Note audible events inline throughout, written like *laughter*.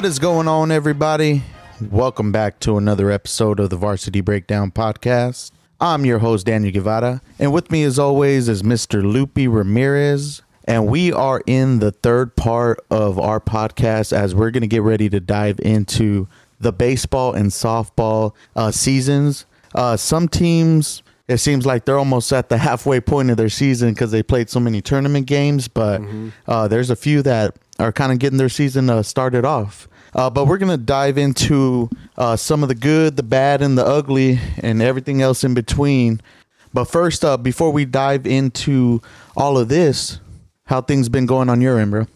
What is going on, everybody? Welcome back to another episode of the Varsity Breakdown Podcast. I'm your host, Daniel Guevara, and with me, as always, is Mr. Lupe Ramirez. And we are in the third part of our podcast as we're going to get ready to dive into the baseball and softball uh, seasons. Uh, some teams, it seems like they're almost at the *laughs* halfway point of their season because they played so many tournament games, but uh, there's a few that are kind of getting their season uh, started off. Uh, but we're going to dive into uh, some of the good, the bad, and the ugly, and everything else in between. But first, uh, before we dive into all of this, how things been going on your end, bro?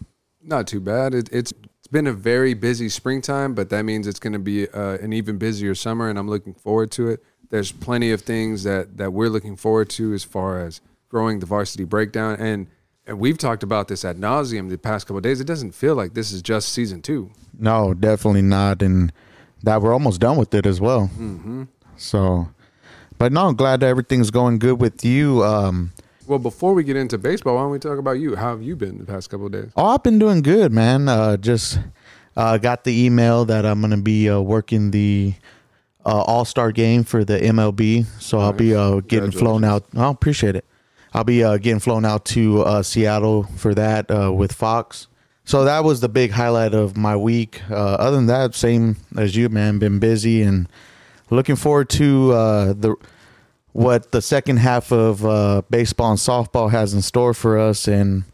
Not too bad. It, it's it's been a very busy springtime, but that means it's going to be uh, an even busier summer, and I'm looking forward to it. There's plenty of things that that we're looking forward to as far as growing the varsity breakdown, and and we've talked about this ad nauseum the past couple of days. It doesn't feel like this is just season two. No, definitely not. And that we're almost done with it as well. Mm-hmm. So, but no, I'm glad that everything's going good with you. Um, Well, before we get into baseball, why don't we talk about you? How have you been the past couple of days? oh, I've been doing good, man. Uh, just uh, got the email that I'm going to be uh, working the uh, All Star game for the MLB. So I'll be uh, getting flown out. I appreciate it. I'll be uh, getting flown out to uh, Seattle for that uh, with Fox. So that was the big highlight of my week. Uh, other than that, same as you, man. Been busy and looking forward to uh, the what the second half of uh, baseball and softball has in store for us, and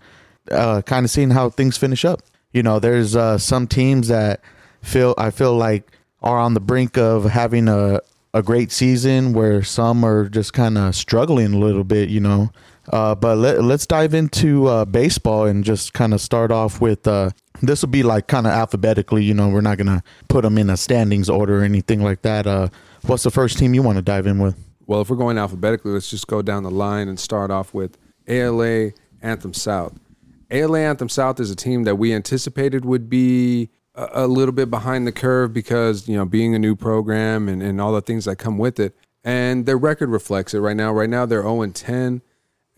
kind of seeing how things finish up. You know, there's some teams that feel I feel like are on the brink of having a a great season, where some are just kind of struggling a little bit. You know, uh, but let, let's dive into uh, baseball and just kind of start off with uh, this will be like kind of alphabetically. You know, we're not gonna put them in a standings order or anything like that. Uh, what's the first team you want to dive in with? Well, if we're going alphabetically, let's just go down the line and start off with ALA Anthem South. ALA Anthem South is a team that we anticipated would be a, a little bit behind the curve because, you know, being a new program and, and all the things that come with it. And their record reflects it right now. Right now, they're 0 10,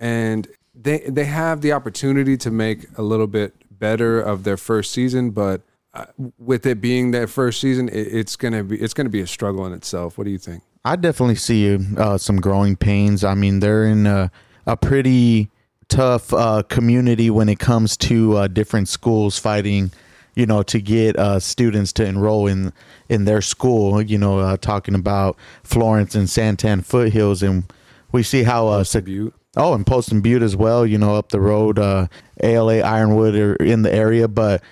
and they, they have the opportunity to make a little bit better of their first season, but uh, with it being their first season, it, it's gonna be it's gonna be a struggle in itself. What do you think? I definitely see uh, some growing pains. I mean, they're in a, a pretty tough uh, community when it comes to uh, different schools fighting, you know, to get uh, students to enroll in in their school. You know, uh, talking about Florence and Santan foothills, and we see how uh, Butte. Oh, and Poston Butte as well. You know, up the road, uh, ALA Ironwood are in the area, but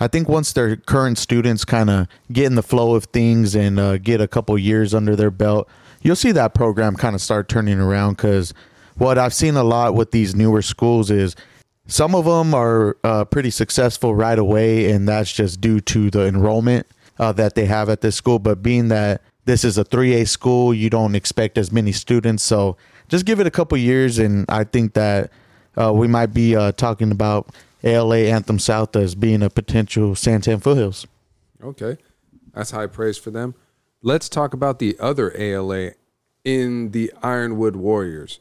I think once their current students kind of get in the flow of things and uh, get a couple years under their belt, you'll see that program kind of start turning around. Because what I've seen a lot with these newer schools is some of them are uh, pretty successful right away, and that's just due to the enrollment uh, that they have at this school. But being that this is a 3A school, you don't expect as many students. So just give it a couple years, and I think that uh, we might be uh, talking about ALA Anthem South as being a potential Santan Foothills. Okay. That's high praise for them. Let's talk about the other ALA in the Ironwood Warriors.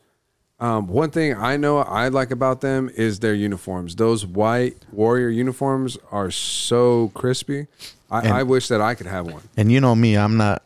Um, one thing I know I like about them is their uniforms. Those white Warrior uniforms are so crispy. I, I wish that I could have one. And you know me, I'm not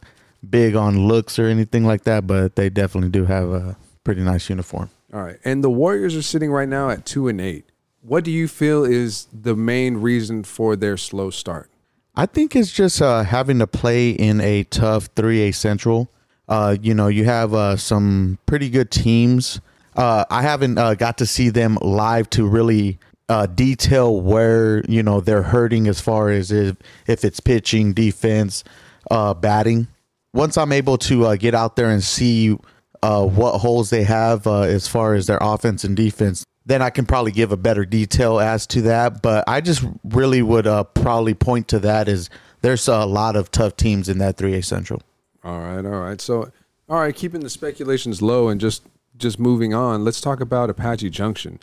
big on looks or anything like that, but they definitely do have a pretty nice uniform. All right. And the Warriors are sitting right now at two and eight. What do you feel is the main reason for their slow start? I think it's just uh, having to play in a tough 3A Central. Uh, you know, you have uh, some pretty good teams. Uh, I haven't uh, got to see them live to really uh, detail where you know they're hurting as far as if, if it's pitching, defense, uh, batting. Once I'm able to uh, get out there and see uh, what holes they have uh, as far as their offense and defense, then I can probably give a better detail as to that. But I just really would uh, probably point to that as there's a lot of tough teams in that 3A Central. All right, all right. So, all right, keeping the speculations low and just just moving on. Let's talk about Apache Junction.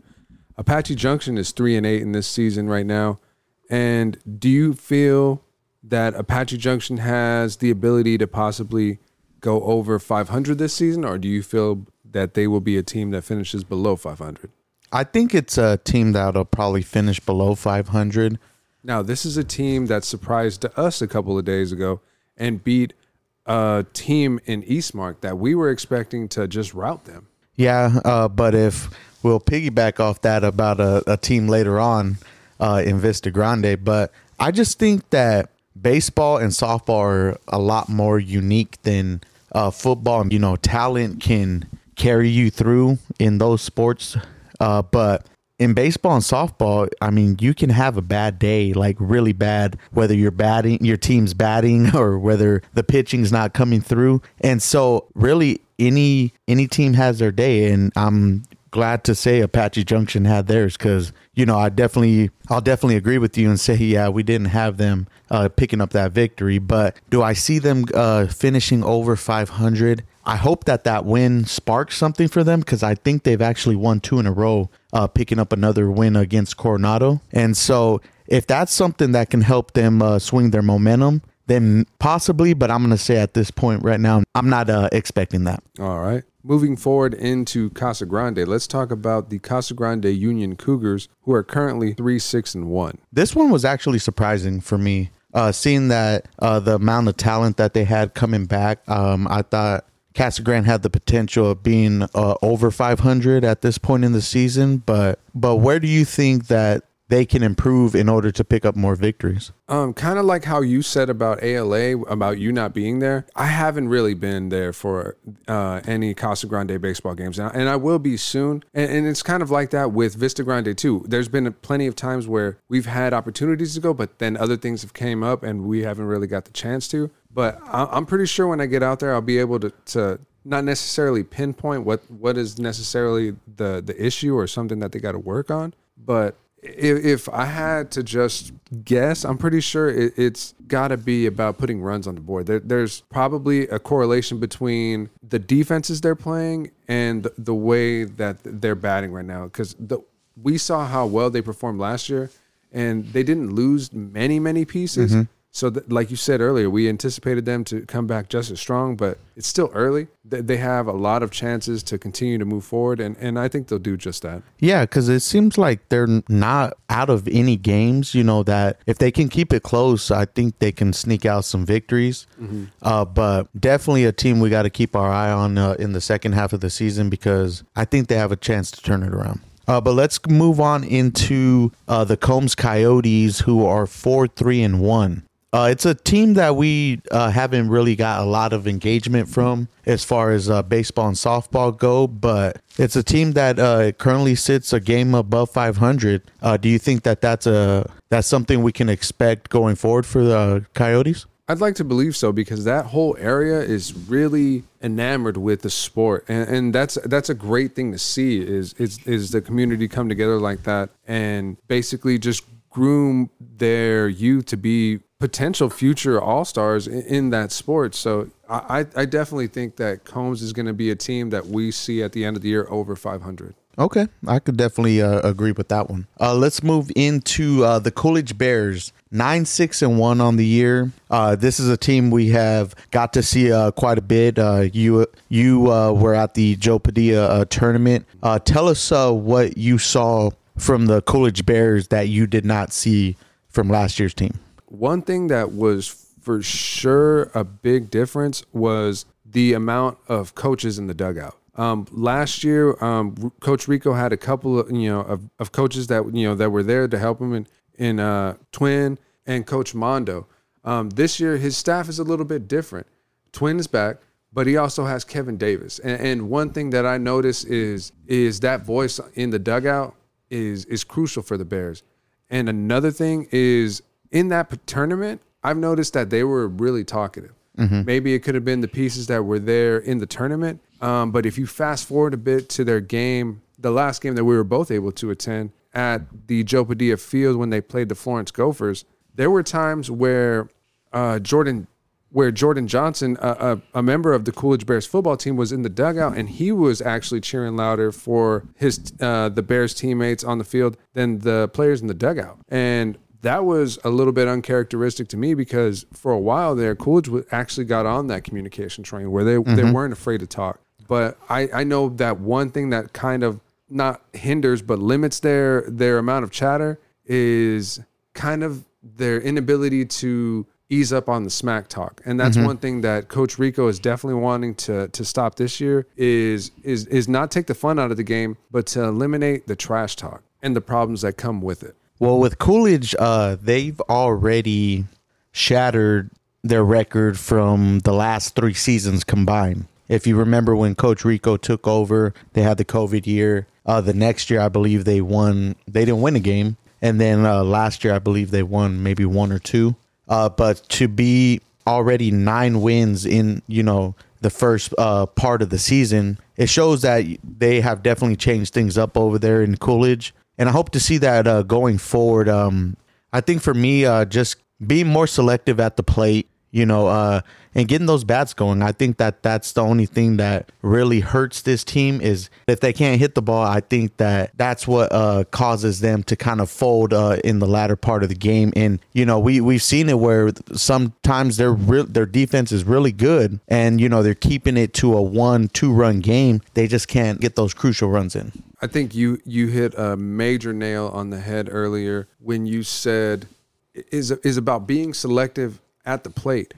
Apache Junction is three and eight in this season right now. And do you feel that Apache Junction has the ability to possibly go over 500 this season, or do you feel that they will be a team that finishes below 500? I think it's a team that'll probably finish below 500. Now, this is a team that surprised us a couple of days ago and beat a team in Eastmark that we were expecting to just rout them. Yeah, uh, but if we'll piggyback off that about a, a team later on uh, in Vista Grande, but I just think that baseball and softball are a lot more unique than uh, football. You know, talent can carry you through in those sports, uh, but in baseball and softball, I mean, you can have a bad day, like really bad, whether you're batting, your team's batting, *laughs* or whether the pitching's not coming through. And so, really, any any team has their day, and I'm glad to say Apache Junction had theirs because you know I definitely I'll definitely agree with you and say yeah we didn't have them uh, picking up that victory, but do I see them uh, finishing over 500? I hope that that win sparks something for them because I think they've actually won two in a row, uh, picking up another win against Coronado. And so, if that's something that can help them uh, swing their momentum, then possibly. But I'm going to say at this point right now, I'm not uh, expecting that. All right. Moving forward into Casa Grande, let's talk about the Casa Grande Union Cougars, who are currently three, six, and one. This one was actually surprising for me. Uh, seeing that uh, the amount of talent that they had coming back, um, I thought Casa Grande had the potential of being uh, over 500 at this point in the season, but but where do you think that they can improve in order to pick up more victories? Um, kind of like how you said about ALA about you not being there. I haven't really been there for uh, any Casa Grande baseball games, and I, and I will be soon. And, and, it's kind of like that with Vista Grande too. There's been plenty of times where we've had opportunities to go, but then other things have came up, and we haven't really got the chance to. But I'm pretty sure when I get out there, I'll be able to, to not necessarily pinpoint what, what is necessarily the, the issue or something that they got to work on. But if, I had to just guess, I'm pretty sure it, has got to be about putting runs on the board. There, there's probably a correlation between the defenses they're playing and the, the way that they're batting right now. Because we saw how well they performed last year, and they didn't lose many, many pieces. Mm-hmm. So, th- like you said earlier, we anticipated them to come back just as strong, but it's still early. They have a lot of chances to continue to move forward, and, and I think they'll do just that. Yeah, because it seems like they're not out of any games. You know that if they can keep it close, I think they can sneak out some victories. Mm-hmm. Uh, but definitely a team we got to keep our eye on uh, in the second half of the season because I think they have a chance to turn it around. Uh, but let's move on into uh, the Combs Coyotes, who are four, three, and one. Uh, it's a team that we uh, haven't really got a lot of engagement from as far as uh, baseball and softball go, but it's a team that uh, currently sits a game above 500. Uh, do you think that that's a that's something we can expect going forward for the Coyotes? I'd like to believe so because that whole area is really enamored with the sport, and, and that's that's a great thing to see. Is is is the community come together like that and basically just groom their youth to be potential future all stars in, in, that sport. So I, I definitely think that Combs is going to be a team that we see at the end of the year over 500. Okay, I could definitely uh, agree with that one. Uh, let's move into uh, the Coolidge Bears. Nine, six, and one on the year. Uh, this is a team we have got to see uh, quite a bit. Uh, you you were at the Joe Padilla tournament. tell us what you saw from the Coolidge Bears that you did not see from last year's team one thing that was for sure a big difference was the amount of coaches in the dugout. Um, last year, um, Coach Rico had a couple of you know of, of coaches that you know that were there to help him in in uh, Twin and Coach Mondo. Um, this year, his staff is a little bit different. Twin is back, but he also has Kevin Davis. And, and one thing that I notice is is that voice in the dugout is is crucial for the Bears. And another thing is in that tournament, I've noticed that they were really talkative. Mm-hmm. Maybe it could have been the pieces that were there in the tournament. Um, but if you fast forward a bit to their game, the last game that we were both able to attend at the Joe Padilla Field when they played the Florence Gophers, there were times where uh, Jordan, where Jordan Johnson, a, a, a, member of the Coolidge Bears football team, was in the dugout and he was actually cheering louder for his uh, the Bears teammates on the field than the players in the dugout. And that was a little bit uncharacteristic to me because for a while there, Coolidge actually got on that communication train where they mm-hmm. they weren't afraid to talk. But I, I know that one thing that kind of not hinders but limits their their amount of chatter is kind of their inability to ease up on the smack talk. And that's one thing that Coach Rico is definitely wanting to to stop this year is is is not take the fun out of the game, but to eliminate the trash talk and the problems that come with it. Well, with Coolidge, uh, they've already shattered their record from the last three seasons combined. If you remember when Coach Rico took over, they had the COVID year. Uh, the next year, I believe they won. They didn't win a game, and then uh, last year, I believe they won maybe one or two. Uh, but to be already nine wins in you know the first uh, part of the season, it shows that they have definitely changed things up over there in Coolidge, and I hope to see that uh, going forward. Um, I think for me, uh, just being more selective at the plate, you know, uh, and getting those bats going. I think that that's the only thing that really hurts this team is if they can't hit the ball. I think that that's what uh, causes them to kind of fold uh, in the latter part of the game. And you know, we we've seen it where sometimes their re- their defense is really good, and you know they're keeping it to a one two run game. They just can't get those crucial runs in. I think you you hit a major nail on the head earlier when you said is is about being selective at the plate.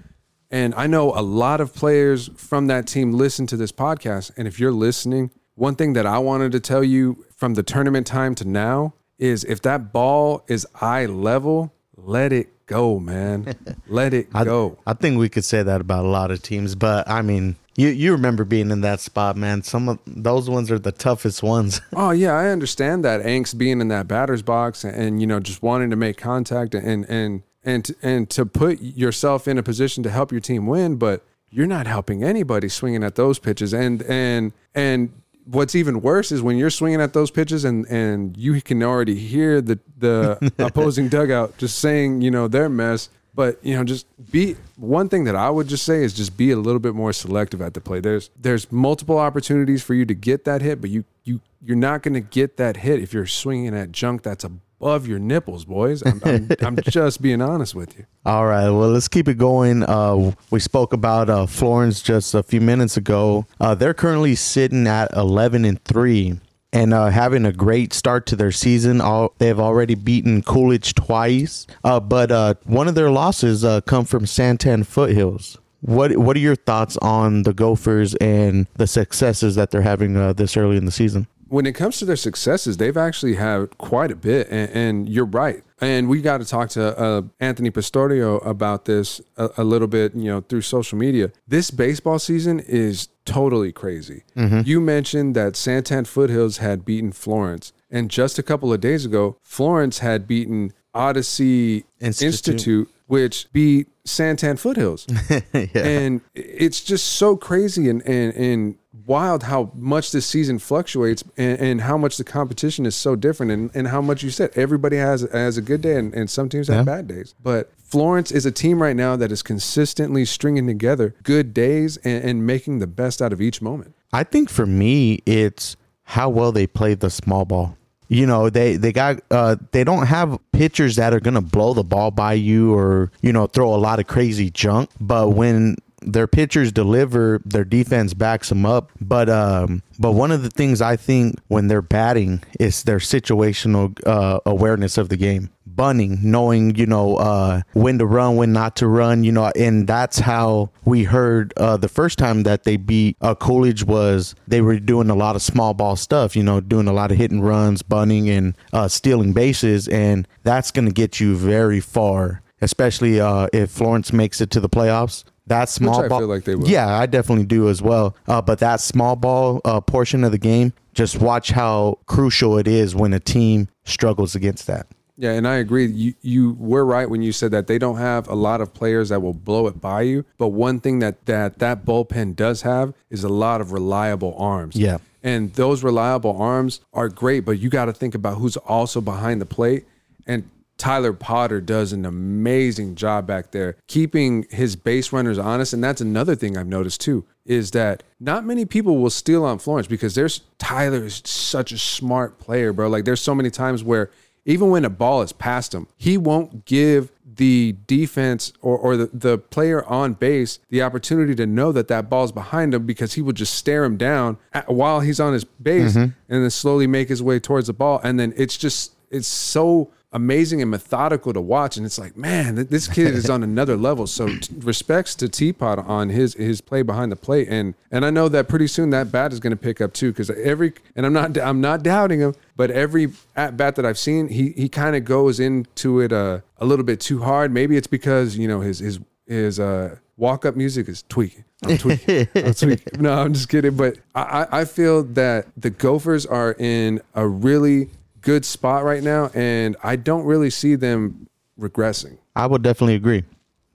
And I know a lot of players from that team listen to this podcast. And if you're listening, one thing that I wanted to tell you from the tournament time to now is if that ball is eye level, let it go, man. *laughs* let it I, go. I think we could say that about a lot of teams, but I mean, you you remember being in that spot, man. Some of those ones are the toughest ones. *laughs* Oh yeah, I understand that angst being in that batter's box and, and you know just wanting to make contact and and and to, and to put yourself in a position to help your team win, but you're not helping anybody swinging at those pitches. And and and what's even worse is when you're swinging at those pitches and and you can already hear the the *laughs* opposing dugout just saying you know their mess. But you know, just be one thing that I would just say is just be a little bit more selective at the play. There's there's multiple opportunities for you to get that hit, but you you you're not going to get that hit if you're swinging at junk that's above your nipples, boys. I'm, I'm, *laughs* I'm just being honest with you. All right, well, let's keep it going. Uh, we spoke about uh, Florence just a few minutes ago. Uh, they're currently sitting at 11 and 3 and uh, having a great start to their season. All, they've already beaten Coolidge twice, uh, but uh, one of their losses uh, come from Santan Foothills. What What are your thoughts on the Gophers and the successes that they're having uh, this early in the season? When it comes to their successes, they've actually had quite a bit. And, and you're right. And we got to talk to uh, Anthony Pastorio about this a, a, little bit, you know, through social media. This baseball season is totally crazy. Mm-hmm. You mentioned that Santan Foothills had beaten Florence. And just a couple of days ago, Florence had beaten Odyssey Institute, Institute which beat Santan Foothills. *laughs* yeah. And it's just so crazy and, and, and wild how much this season fluctuates and, and, how much the competition is so different and, and how much you said everybody has has a good day and, and some teams have yeah. bad days. But Florence is a team right now that is consistently stringing together good days and, and making the best out of each moment. I think for me, it's how well they play the small ball you know they they got uh they don't have pitchers that are gonna blow the ball by you or you know throw a lot of crazy junk but when their pitchers deliver, their defense backs them up. But um, but one of the things I think when they're batting is their situational uh, awareness of the game. Bunting, knowing you know uh, when to run, when not to run, you know, and that's how we heard uh, the first time that they beat uh, Coolidge was they were doing a lot of small ball stuff, you know, doing a lot of hit and runs, bunting, and uh, stealing bases, and that's going to get you very far especially uh, if Florence makes it to the playoffs that small Which ball. like they will. Yeah, I definitely do as well. Uh, but that small ball uh, portion of the game, just watch how crucial it is when a team struggles against that. Yeah, and I agree. You you were right when you said that they don't have a lot of players that will blow it by you. But one thing that that that bullpen does have is a lot of reliable arms. Yeah, and those reliable arms are great. But you got to think about who's also behind the plate. And Tyler Potter does an amazing job back there, keeping his base runners honest. And that's another thing I've noticed too, is that not many people will steal on Florence because there's Tyler is such a smart player, bro. Like there's so many times where even when a ball is past him, he won't give the defense or, or the, the player on base the opportunity to know that that ball's behind him because he will just stare him down at, while he's on his base mm-hmm. and then slowly make his way towards the ball. And then it's just, it's so amazing and methodical to watch. And it's like, man, this kid is on *laughs* another level. So t- respects to Teapot on his his play behind the plate. And and I know that pretty soon that bat is going to pick up too. Because every and I'm not I'm not doubting him, but every at bat that I've seen, he he kind of goes into it uh, a little bit too hard. Maybe it's because you know his his his uh, walk up music is tweaking. I'm tweaking. I'm *laughs* tweaking. No, I'm just kidding. But I, I feel that the Gophers are in a really good spot right now, and I don't really see them regressing. I would definitely agree.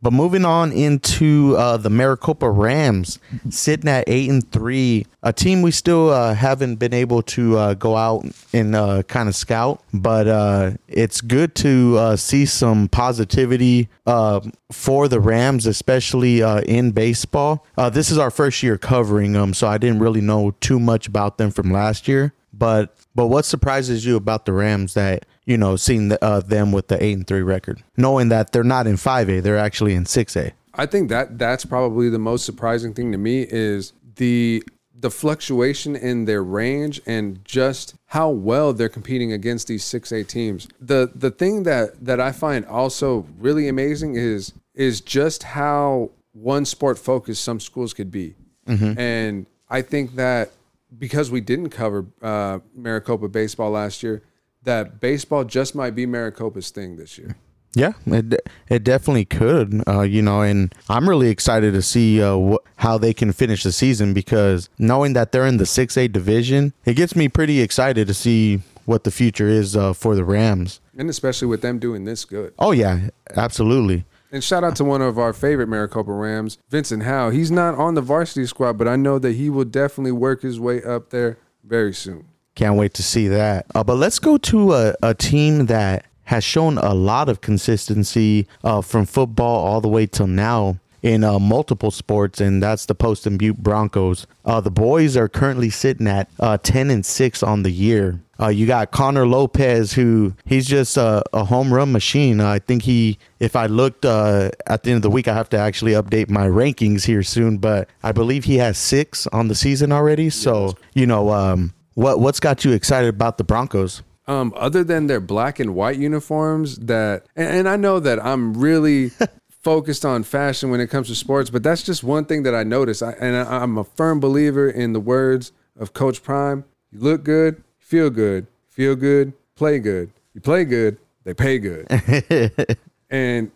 But moving on into uh, the Maricopa Rams, sitting at eight and three, a team we still uh, haven't been able to uh, go out and uh, kind of scout. But uh, it's good to uh, see some positivity for the Rams, especially in baseball. this is our first year covering them, so I didn't really know too much about them from last year. But but what surprises you about the Rams that you know seeing the, uh, them with the eight and three record, knowing that they're not in five A, they're actually in six A? I think that that's probably the most surprising thing to me is the the fluctuation in their range and just how well they're competing against these 6A teams. The the thing that that I find also really amazing is is just how one sport focused some schools could be. Mm-hmm. And I think that because we didn't cover uh, Maricopa baseball last year, that baseball just might be Maricopa's thing this year. Yeah, it it definitely could. Uh, you know, and I'm really excited to see uh, wh- how they can finish the season because knowing that they're in the six A division, it gets me pretty excited to see what the future is uh, for the Rams. And especially with them doing this good. Oh yeah, absolutely. And shout out to one of our favorite Maricopa Rams, Vincent Howe. He's not on the varsity squad, but I know that he will definitely work his way up there very soon. Can't wait to see that. Uh, but let's go to a, a team that has shown a lot of consistency uh, from football all the way till now in uh, multiple sports, and that's the Poston Butte Broncos. Uh, the boys are currently sitting at uh, 10 and 6 on the year. Uh, you got Connor Lopez, who he's just a, a home run machine. I think he, if I looked uh, at the end of the week, I have to actually update my rankings here soon, but I believe he has six on the season already. So, you know, um, what what's got you excited about the Broncos? Um, other than their black and white uniforms, that and, and I know that I'm really *laughs* focused on fashion when it comes to sports, but that's just one thing that I noticed. I, and I, I'm a firm believer in the words of Coach Prime: "You look good, feel good, feel good, play good. You play good, they pay good." *laughs* and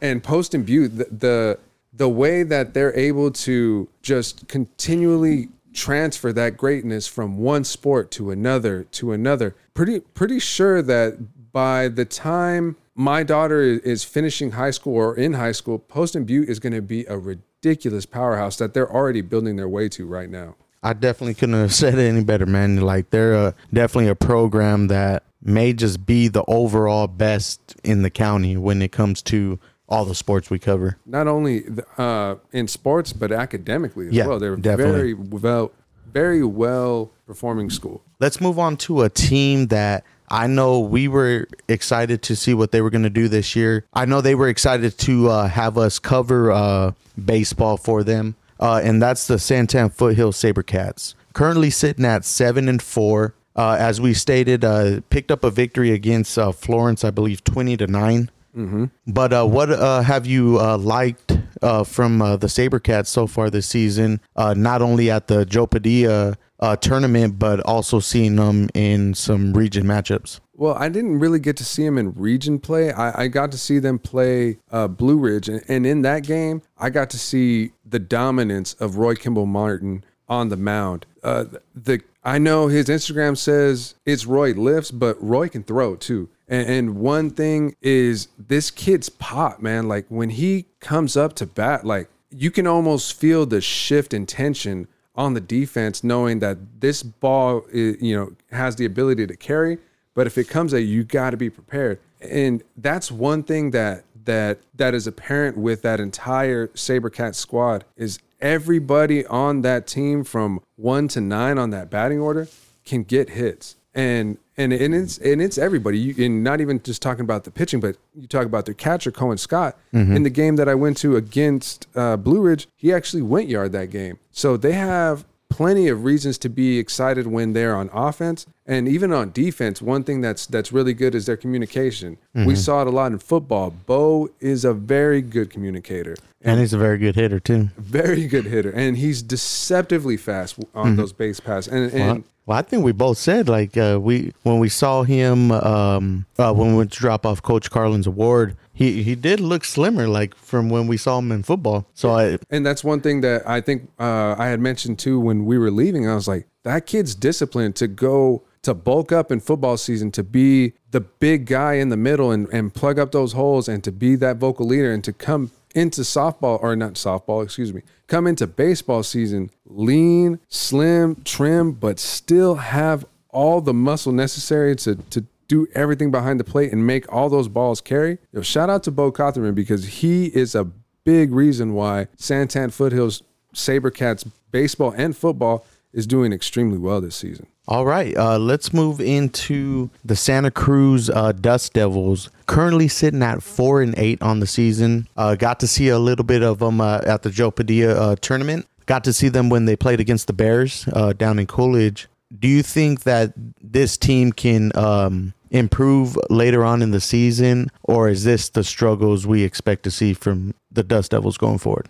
and Poston Butte, the, the the way that they're able to just continually transfer that greatness from one sport to another to another. Pretty pretty sure that by the time my daughter is finishing high school or in high school, Poston Butte is going to be a ridiculous powerhouse that they're already building their way to right now. I definitely couldn't have said it any better, man. Like they're a, definitely a program that may just be the overall best in the county when it comes to all the sports we cover. Not only uh, in sports, but academically as yeah, well. They're definitely. very well, very well performing school. Let's move on to a team that I know we were excited to see what they were going to do this year. I know they were excited to uh, have us cover uh, baseball for them, uh, and that's the Santan Foothill Sabercats. Currently sitting at seven and four. Uh, as we stated, uh, picked up a victory against uh, Florence, I believe, twenty to 9 mm-hmm. But what have you liked from the Sabercats so far this season? not only at the Joe Padilla uh, tournament, but also seeing them in some region matchups. Well, I didn't really get to see them in region play. I, I got to see them play uh, Blue Ridge, and, and in that game, I got to see the dominance of Roy Kimball Martin on the mound. Uh, the I know his Instagram says it's Roy lifts, but Roy can throw too. And, and one thing is this kid's pop, man. Like when he comes up to bat, like you can almost feel the shift in tension on the defense, knowing that this ball, is, you know, has the ability to carry. But if it comes at you, you got to be prepared. And that's one thing that that that is apparent with that entire SaberCat squad is everybody on that team from one to nine on that batting order can get hits. And and and it's and it's everybody. You and not even just talking about the pitching, but you talk about their catcher Cohen Scott mm-hmm. in the game that I went to against uh, Blue Ridge. He actually went yard that game, so they have plenty of reasons to be excited when they're on offense. And even on defense, one thing that's that's really good is their communication. We saw it a lot in football. Bo is a very good communicator. And he's a very good hitter too. Very good hitter, and he's deceptively fast on those base passes. And, and Well, well, I think we both said like uh, we when we saw him um, uh, when we went to drop off Coach Carlin's award, he he did look slimmer like from when we saw him in football. So I And that's one thing that I think uh, I had mentioned too when we were leaving. I was like, that kid's disciplined to go to bulk up in football season, to be the big guy in the middle and, and plug up those holes and to be that vocal leader and to come into softball or not softball, excuse me, come into baseball season lean, slim, trim, but still have all the muscle necessary to, to do everything behind the plate and make all those balls carry. Yo, shout out to Bo Cotherman because he is a big reason why Santan Foothills Sabercats baseball and football is doing extremely well this season. All right, uh, let's move into the Santa Cruz uh, Dust Devils. Currently sitting at four and eight on the season. Uh, got to see a little bit of them uh, at the Joe Padilla uh, tournament. Got to see them when they played against the Bears uh, down in Coolidge. Do you think that this team can um, improve later on in the season, or is this the struggles we expect to see from the Dust Devils going forward?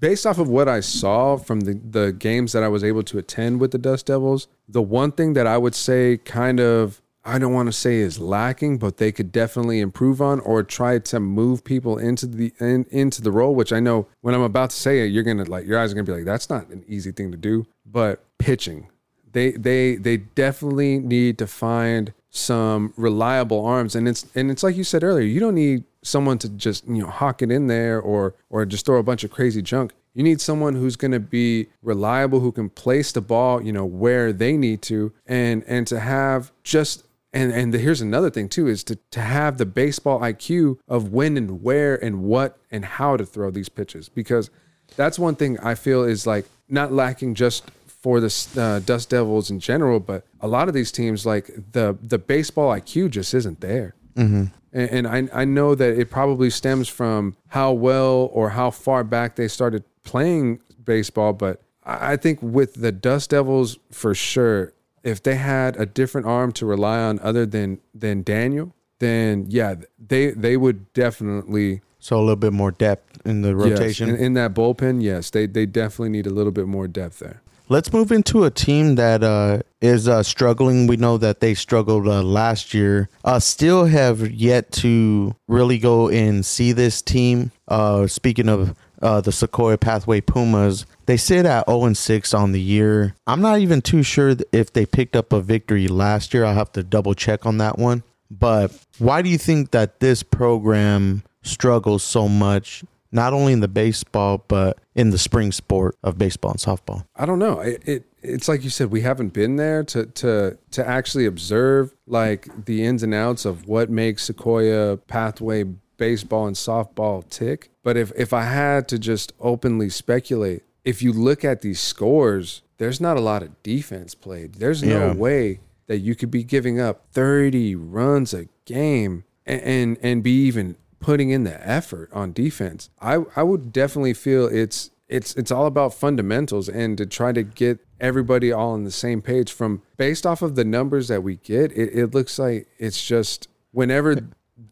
Based off of what I saw from the, the games that I was able to attend with the Dust Devils, the one thing that I would say kind of I don't want to say is lacking, but they could definitely improve on or try to move people into the in, into the role. Which I know when I'm about to say it, you're gonna like your eyes are gonna be like, that's not an easy thing to do. But pitching, they they they definitely need to find some reliable arms and it's and it's like you said earlier you don't need someone to just you know hawk it in there or or just throw a bunch of crazy junk you need someone who's going to be reliable who can place the ball you know where they need to and and to have just and and here's another thing too is to to have the baseball IQ of when and where and what and how to throw these pitches because that's one thing I feel is like not lacking just for the uh, Dust Devils in general, but a lot of these teams, like the the baseball IQ, just isn't there. Mm-hmm. And, and I I know that it probably stems from how well or how far back they started playing baseball, but I think with the Dust Devils for sure, if they had a different arm to rely on other than than Daniel, then yeah, they they would definitely So a little bit more depth in the rotation. Yes, in, in that bullpen, yes, they they definitely need a little bit more depth there. Let's move into a team that uh, is uh, struggling. We know that they struggled uh, last year. Uh, still have yet to really go and see this team. Uh, speaking of uh, the Sequoia Pathway Pumas, they sit at 0 and 6 on the year. I'm not even too sure if they picked up a victory last year. I'll have to double check on that one. But why do you think that this program struggles so much? Not only in the baseball, but in the spring sport of baseball and softball. I don't know. It, it it's like you said, we haven't been there to to to actually observe like the ins and outs of what makes Sequoia Pathway baseball and softball tick. But if if I had to just openly speculate, if you look at these scores, there's not a lot of defense played. There's no Yeah. way that you could be giving up 30 runs a game and and, and be even putting in the effort on defense. I I would definitely feel it's it's it's all about fundamentals and to try to get everybody all on the same page from based off of the numbers that we get it, it looks like it's just whenever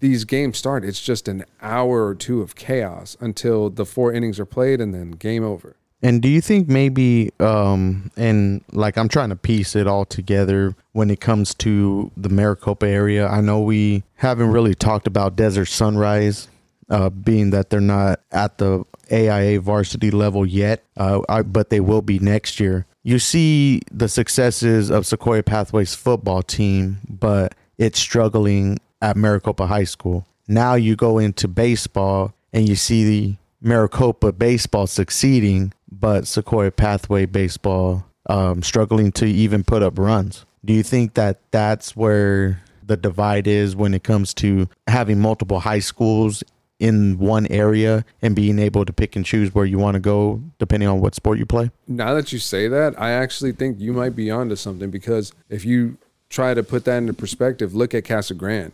these games start it's just an hour or two of chaos until the four innings are played and then game over And do you think maybe, um, and like I'm trying to piece it all together when it comes to the Maricopa area? I know we haven't really talked about Desert Sunrise, uh, being that they're not at the AIA varsity level yet, uh, I, but they will be next year. You see the successes of Sequoia Pathways football team, but it's struggling at Maricopa High School. Now you go into baseball and you see the Maricopa baseball succeeding, but Sequoia Pathway baseball um, struggling to even put up runs. Do you think that that's where the divide is when it comes to having multiple high schools in one area and being able to pick and choose where you want to go depending on what sport you play? now that you say that i actually think you might be onto something because if you try to put that into perspective look at casa grande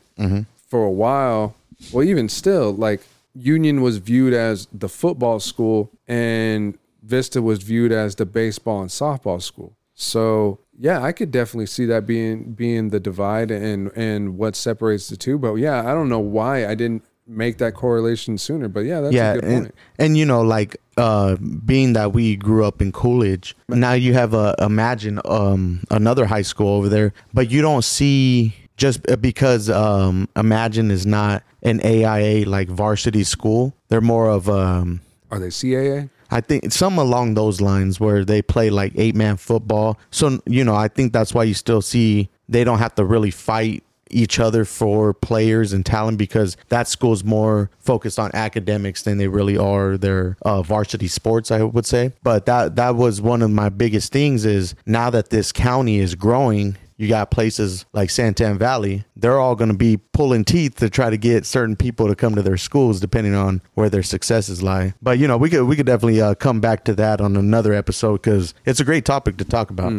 for a while well even still like union was viewed as the football school and vista was viewed as the baseball and softball school so Yeah, I could definitely see that being being the divide and and what separates the two. But yeah, I don't know why I didn't make that correlation sooner. But yeah, that's yeah, a good and, point. and you know, like uh, being that we grew up in Coolidge, now you have a imagine um, another high school over there, but you don't see just because um, Imagine is not an AIA like varsity school. They're more of um, Are they CAA? I think some along those lines where they play like eight man football. So you know, I think that's why you still see they don't have to really fight each other for players and talent because that school's more focused on academics than they really are their uh, varsity sports i would say but that that was one of my biggest things is now that this county is growing you got places like Santan Valley, they're all going to be pulling teeth to try to get certain people to come to their schools, depending on where their successes lie. But you know, we could we could definitely uh, come back to that on another episode because it's a great topic to talk about.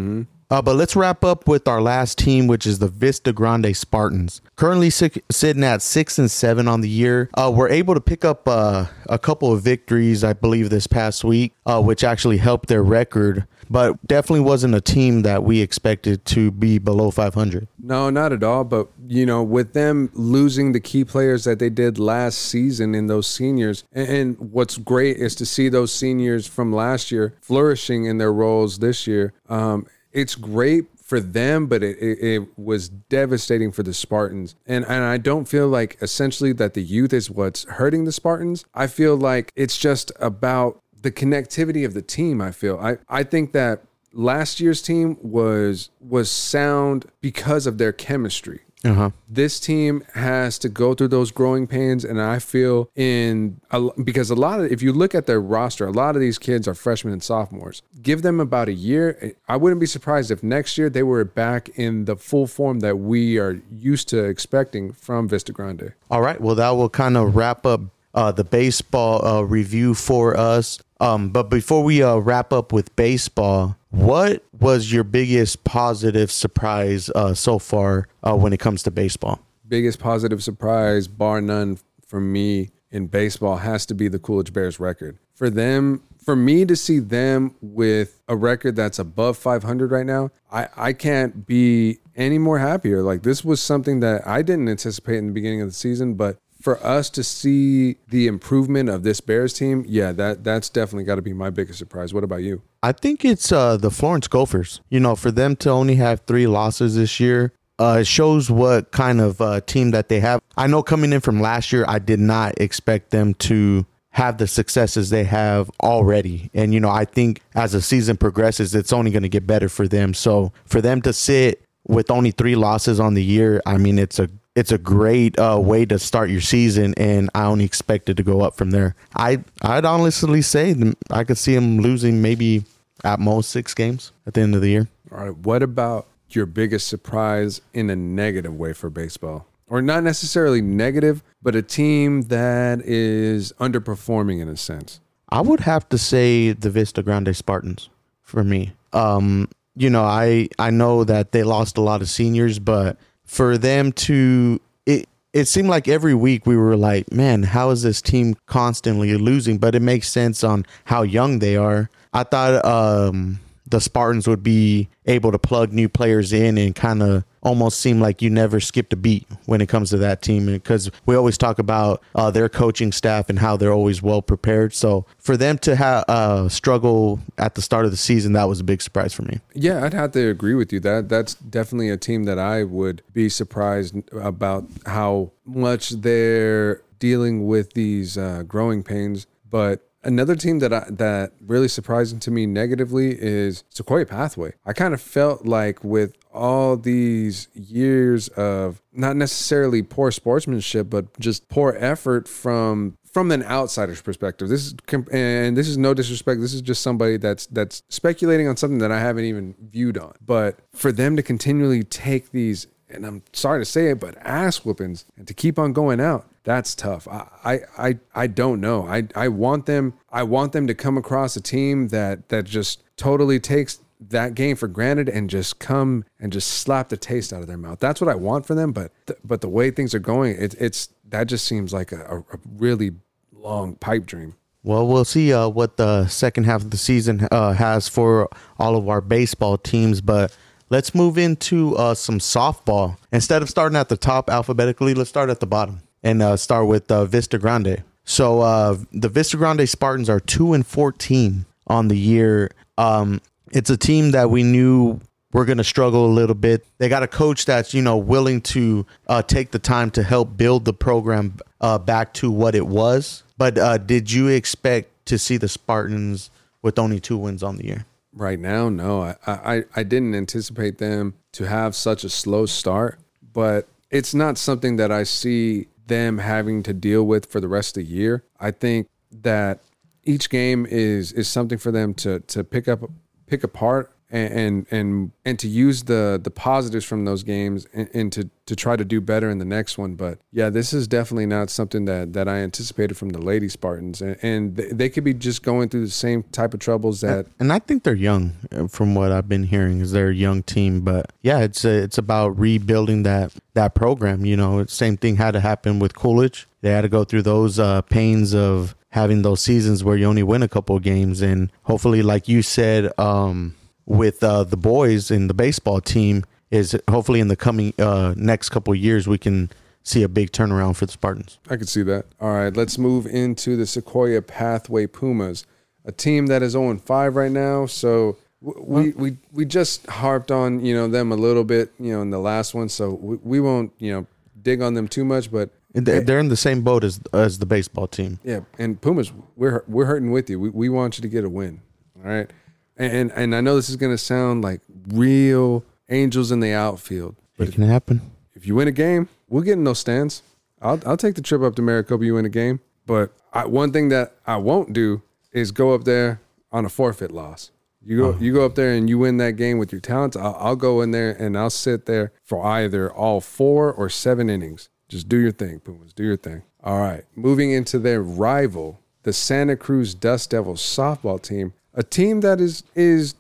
Uh, but let's wrap up with our last team, which is the Vista Grande Spartans. Currently si- sitting at six and seven on the year. Uh, we're able to pick up uh, a couple of victories, I believe, this past week, uh, which actually helped their record. But definitely wasn't a team that we expected to be below 500. No, not at all. But you know, with them losing the key players that they did last season in those seniors, and, what's great is to see those seniors from last year flourishing in their roles this year. Um, it's great for them, but it, it, it was devastating for the Spartans. And and I don't feel like essentially that the youth is what's hurting the Spartans. I feel like it's just about the connectivity of the team. I feel I I think that last year's team was was sound because of their chemistry. Uh huh. This team has to go through those growing pains, and I feel in a, because a lot of if you look at their roster, a lot of these kids are freshmen and sophomores. Give them about a year. I wouldn't be surprised if next year they were back in the full form that we are used to expecting from Vista Grande. All right. Well, that will kind of wrap up uh, the baseball uh, review for us. Um, but before we uh, wrap up with baseball, what was your biggest positive surprise uh, so far uh, when it comes to baseball? Biggest positive surprise, bar none, for me in baseball has to be the Coolidge Bears record. For them, for me to see them with a record that's above 500 right now, I, I can't be any more happier. Like this was something that I didn't anticipate in the beginning of the season, but for us to see the improvement of this Bears team, yeah, that that's definitely got to be my biggest surprise. What about you? I think it's uh, the Florence Gophers. You know, for them to only have three losses this year, uh, it shows what kind of uh, team that they have. I know coming in from last year, I did not expect them to have the successes they have already. And, you know, I think as the season progresses, it's only going to get better for them. So for them to sit with only three losses on the year, I mean, it's a it's a great uh, way to start your season, and I only expect it to go up from there. I I'd honestly say I could see them losing maybe at most six games at the end of the year. All right, what about your biggest surprise in a negative way for baseball? Or not necessarily negative, but a team that is underperforming in a sense. I would have to say the Vista Grande Spartans for me. Um, you know, I I know that they lost a lot of seniors, but for them to it it seemed like every week we were like, man, how is this team constantly losing? But it makes sense on how young they are. I thought um the Spartans would be able to plug new players in and kind of almost seem like you never skipped a beat when it comes to that team because we always talk about uh, their coaching staff and how they're always well prepared. So for them to have uh, struggle at the start of the season, that was a big surprise for me. Yeah, I'd have to agree with you. That that's definitely a team that I would be surprised about how much they're dealing with these uh, growing pains. But another team that I, that really surprising to me negatively is Sequoia Pathway. I kind of felt like with all these years of not necessarily poor sportsmanship, but just poor effort from from an outsider's perspective. This is and this is no disrespect. This is just somebody that's that's speculating on something that I haven't even viewed on. But for them to continually take these and I'm sorry to say it, but ass whoopings and to keep on going out, that's tough. I, I, I, don't know. I, I want them. I want them to come across a team that that just totally takes that game for granted and just come and just slap the taste out of their mouth. That's what I want for them. But th- but the way things are going, it, it's that just seems like a, a, really long pipe dream. Well, we'll see uh, what the second half of the season uh, has for all of our baseball teams, but let's move into uh, some softball. Instead of starting at the top alphabetically, let's start at the bottom and uh, start with uh, Vista Grande. So uh, the Vista Grande Spartans are two and fourteen on the year. Um, it's a team that we knew we're going to struggle a little bit. They got a coach that's you know willing to uh, take the time to help build the program uh, back to what it was. But uh, did you expect to see the Spartans with only two wins on the year? Right now, no. I, I, I didn't anticipate them to have such a slow start, but it's not something that I see them having to deal with for the rest of the year. I think that each game is is something for them to to pick up pick apart and and and, and to use the the positives from those games and, and, to to try to do better in the next one. But yeah this is definitely not something that that i anticipated from the lady spartans. And, and they could be just going through the same type of troubles that and i think they're young uh, from what i've been hearing is they're a young team. But yeah it's a, it's about rebuilding that that program you know. Same thing had to happen with coolidge. They had to go through those uh, pains of having those seasons where you only win a couple of games and hopefully like you said um with uh, the boys in the baseball team is hopefully in the coming uh, next couple years we can see a big turnaround for the Spartans. I could see that. All right, let's move into the Sequoia Pathway Pumas, a team that is 0 5 right now. So we, we we just harped on you know them a little bit you know in the last one, so we, we won't you know dig on them too much, but. They're in the same boat as as the baseball team. Yeah, and Pumas, we're we're hurting with you. We, we want you to get a win. All right and and I know this is going to sound like real angels in the outfield, but it can happen. If you win a game, we'll get in those stands. I'll I'll take the trip up to Maricopa. You win a game, but I, one thing that I won't do is go up there on a forfeit loss. You go, oh. you go up there and you win that game with your talents. I'll, I'll go in there and I'll sit there for either all four or seven innings. Just do your thing, Pumas. Do your thing. All right. Moving into their rival, the Santa Cruz Dust Devils softball team a team that is is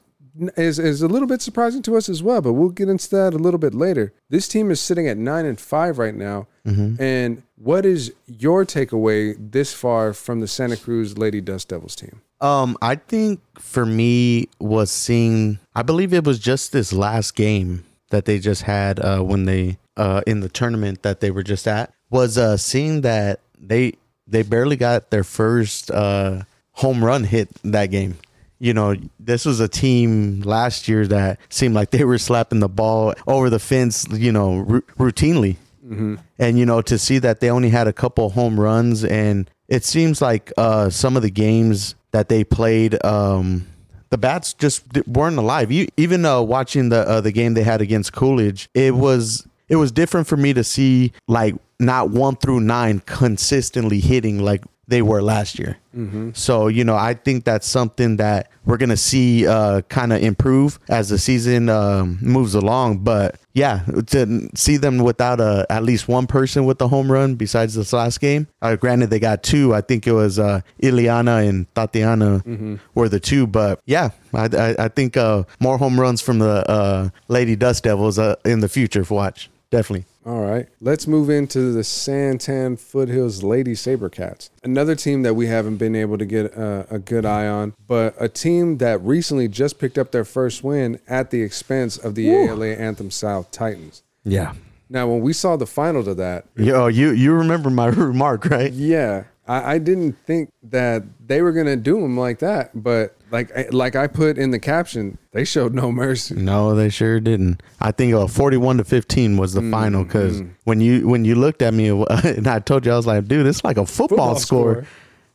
is is a little bit surprising to us as well, but we'll get into that a little bit later. This team is sitting at nine and five right now. Mm-hmm. And what is your takeaway this far from the Santa Cruz Lady Dust Devils team? Um, I think for me was seeing. I believe it was just this last game that they just had uh, when they uh, in the tournament that they were just at was uh, seeing that they they barely got their first uh, home run hit that game you know, this was a team last year that seemed like they were slapping the ball over the fence, you know, r- routinely. Mm-hmm. And, you know, to see that they only had a couple home runs, and it seems like uh, some of the games that they played, um, the bats just weren't alive. You, even uh, watching the uh, the game they had against Coolidge, it was it was different for me to see like not one through nine consistently hitting like they were last year. Mm-hmm. So, you know, I think that's something that we're going to see uh, kind of improve as the season um, moves along. But yeah, to see them without a, at least one person with the home run besides this last game. Uh, granted, they got two. I think it was uh, Ileana and Tatiana mm-hmm. were the two. But yeah, I, I, I think uh, more home runs from the uh, Lady Dust Devils uh, in the future watch. Definitely. All right, let's move into the Santan Foothills Lady Sabercats. Another team that we haven't been able to get a, a, good eye on, but a team that recently just picked up their first win at the expense of the Woo. ALA Anthem South Titans. Yeah. Now, when we saw the final to that, yo, you you remember my *laughs* remark, right? Yeah, I, I didn't think that they were gonna do them like that, but like like I put in the caption, they showed no mercy. No, they sure didn't. I think uh, forty-one to fifteen was the mm, final because mm. when you when you looked at me *laughs* and I told you I was like, dude, it's like a football, football score. score.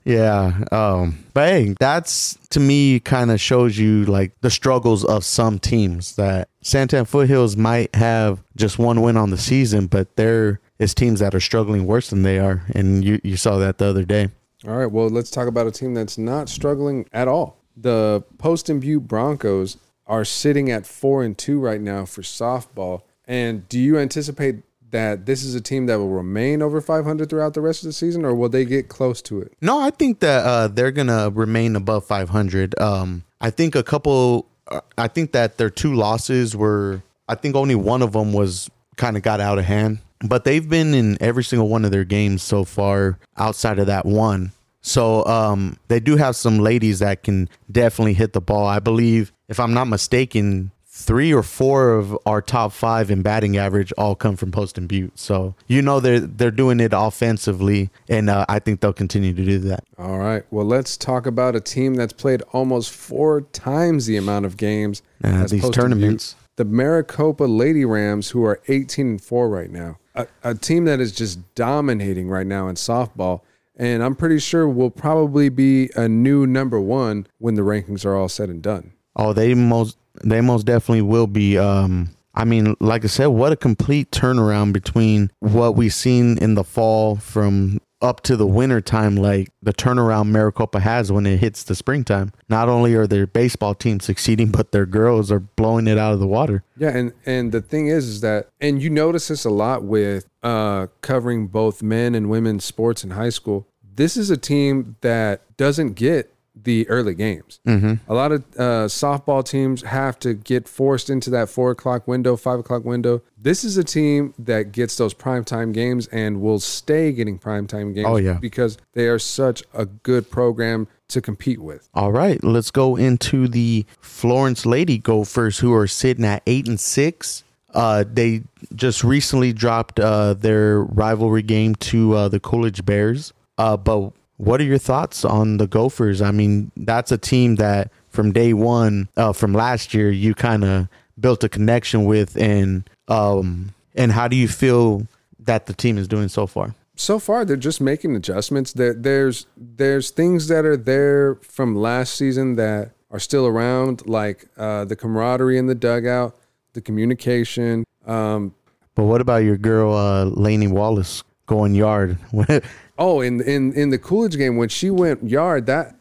Yeah. Um, but hey, that's to me kind of shows you like the struggles of some teams that Santan Foothills might have just one win on the season, but there is teams that are struggling worse than they are. And you, you saw that the other day. All right. Well, let's talk about a team that's not struggling at all the Poston Butte Broncos are sitting at four and two right now for softball. And do you anticipate that this is a team that will remain over 500 throughout the rest of the season, or will they get close to it? No, I think that uh, they're gonna remain above 500. Um, I think a couple. Uh, I think that their two losses were. I think only one of them was kind of got out of hand, but they've been in every single one of their games so far outside of that one. So um, they do have some ladies that can definitely hit the ball. I believe, if I'm not mistaken, three or four of our top five in batting average all come from Poston Butte. So you know they're they're doing it offensively, and uh, I think they'll continue to do that. All right. Well, let's talk about a team that's played almost four times the amount of games Uh, as these tournaments. The Maricopa Lady Rams, who are 18 and four right now, a, a team that is just dominating right now in softball. And I'm pretty sure will probably be a new number one when the rankings are all said and done. Oh, they most they most definitely will be. Um, I mean, like I said, what a complete turnaround between what we've seen in the fall from up to the winter time. Like the turnaround Maricopa has when it hits the springtime. Not only are their baseball teams succeeding, but their girls are blowing it out of the water. Yeah, and and the thing is, is that, and you notice this a lot with uh, covering both men and women's sports in high school. This is a team that doesn't get the early games. Mm-hmm. A lot of uh, softball teams have to get forced into that four o'clock window, five o'clock window. This is a team that gets those primetime games and will stay getting primetime games. Oh, yeah. because they are such a good program to compete with. All right, let's go into the Florence Lady Gophers, who are sitting at eight and six. Uh, they just recently dropped uh, their rivalry game to uh, the Coolidge Bears. Uh, but what are your thoughts on the Gophers? I mean, that's a team that from day one, uh, from last year, you kind of built a connection with, and um, and how do you feel that the team is doing so far? so far they're just making adjustments there there's there's things that are there from last season that are still around like uh, the camaraderie in the dugout the communication um, But what about your girl, uh, Lainey Wallace, going yard? *laughs* oh in in in the coolidge game when she went yard that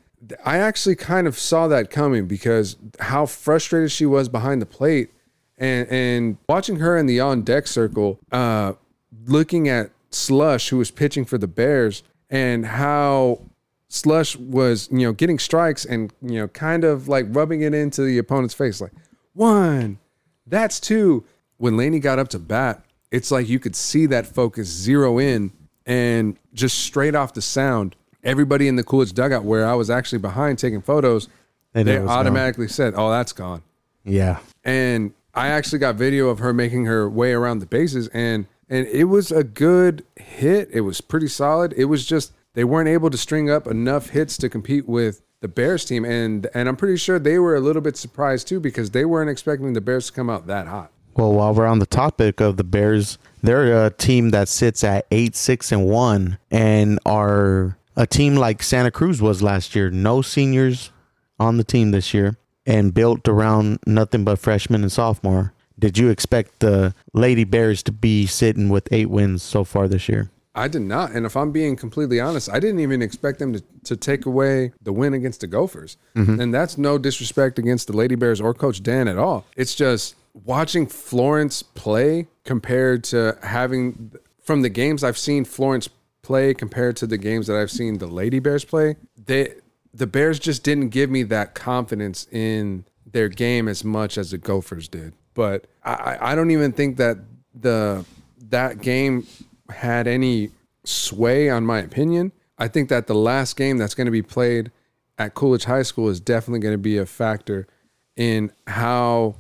i actually kind of saw that coming because how frustrated she was behind the plate. And and watching her in the on deck circle uh looking at slush who was pitching for the bears and how slush was you know getting strikes and you know kind of like rubbing it into the opponent's face like one that's two. When Lainey got up to bat it's like you could see that focus zero in and just straight off the sound everybody in the coolidge dugout where i was actually behind taking photos They they, it's gone. automatically said oh that's gone yeah. and I actually got video of her making her way around the bases, and and it was a good hit. It was pretty solid. It was just they weren't able to string up enough hits to compete with the Bears team, and and I'm pretty sure they were a little bit surprised too because they weren't expecting the Bears to come out that hot. Well, while we're on the topic of the Bears, they're a team that sits at eight, six, and one, and are a team like Santa Cruz was last year. No seniors on the team this year, and built around nothing but freshmen and sophomore. Did you expect the Lady Bears to be sitting with eight wins so far this year? I did not, and if I'm being completely honest, I didn't even expect them to, to take away the win against the Gophers, mm-hmm. and that's no disrespect against the Lady Bears or Coach Dan at all. It's just watching Florence play compared to having from the games I've seen Florence play compared to the games that I've seen the Lady Bears play. They the Bears just didn't give me that confidence in their game as much as the Gophers did. But I, I- don't even think that the that game had any sway on my opinion. I think that the last game that's going to be played at Coolidge High School is definitely going to be a factor in how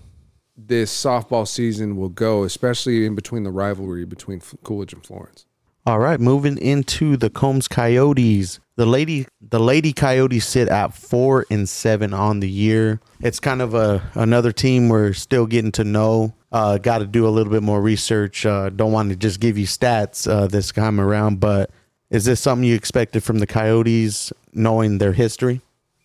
this softball season will go, especially in between the rivalry between Coolidge and Florence. All right, moving into the Combs Coyotes. The lady the Lady Coyotes sit at 4 and 7 on the year. It's kind of a another team we're still getting to know. Uh got to do a little bit more research. Uh don't want to just give you stats uh this time around, but is this something you expected from the Coyotes knowing their history?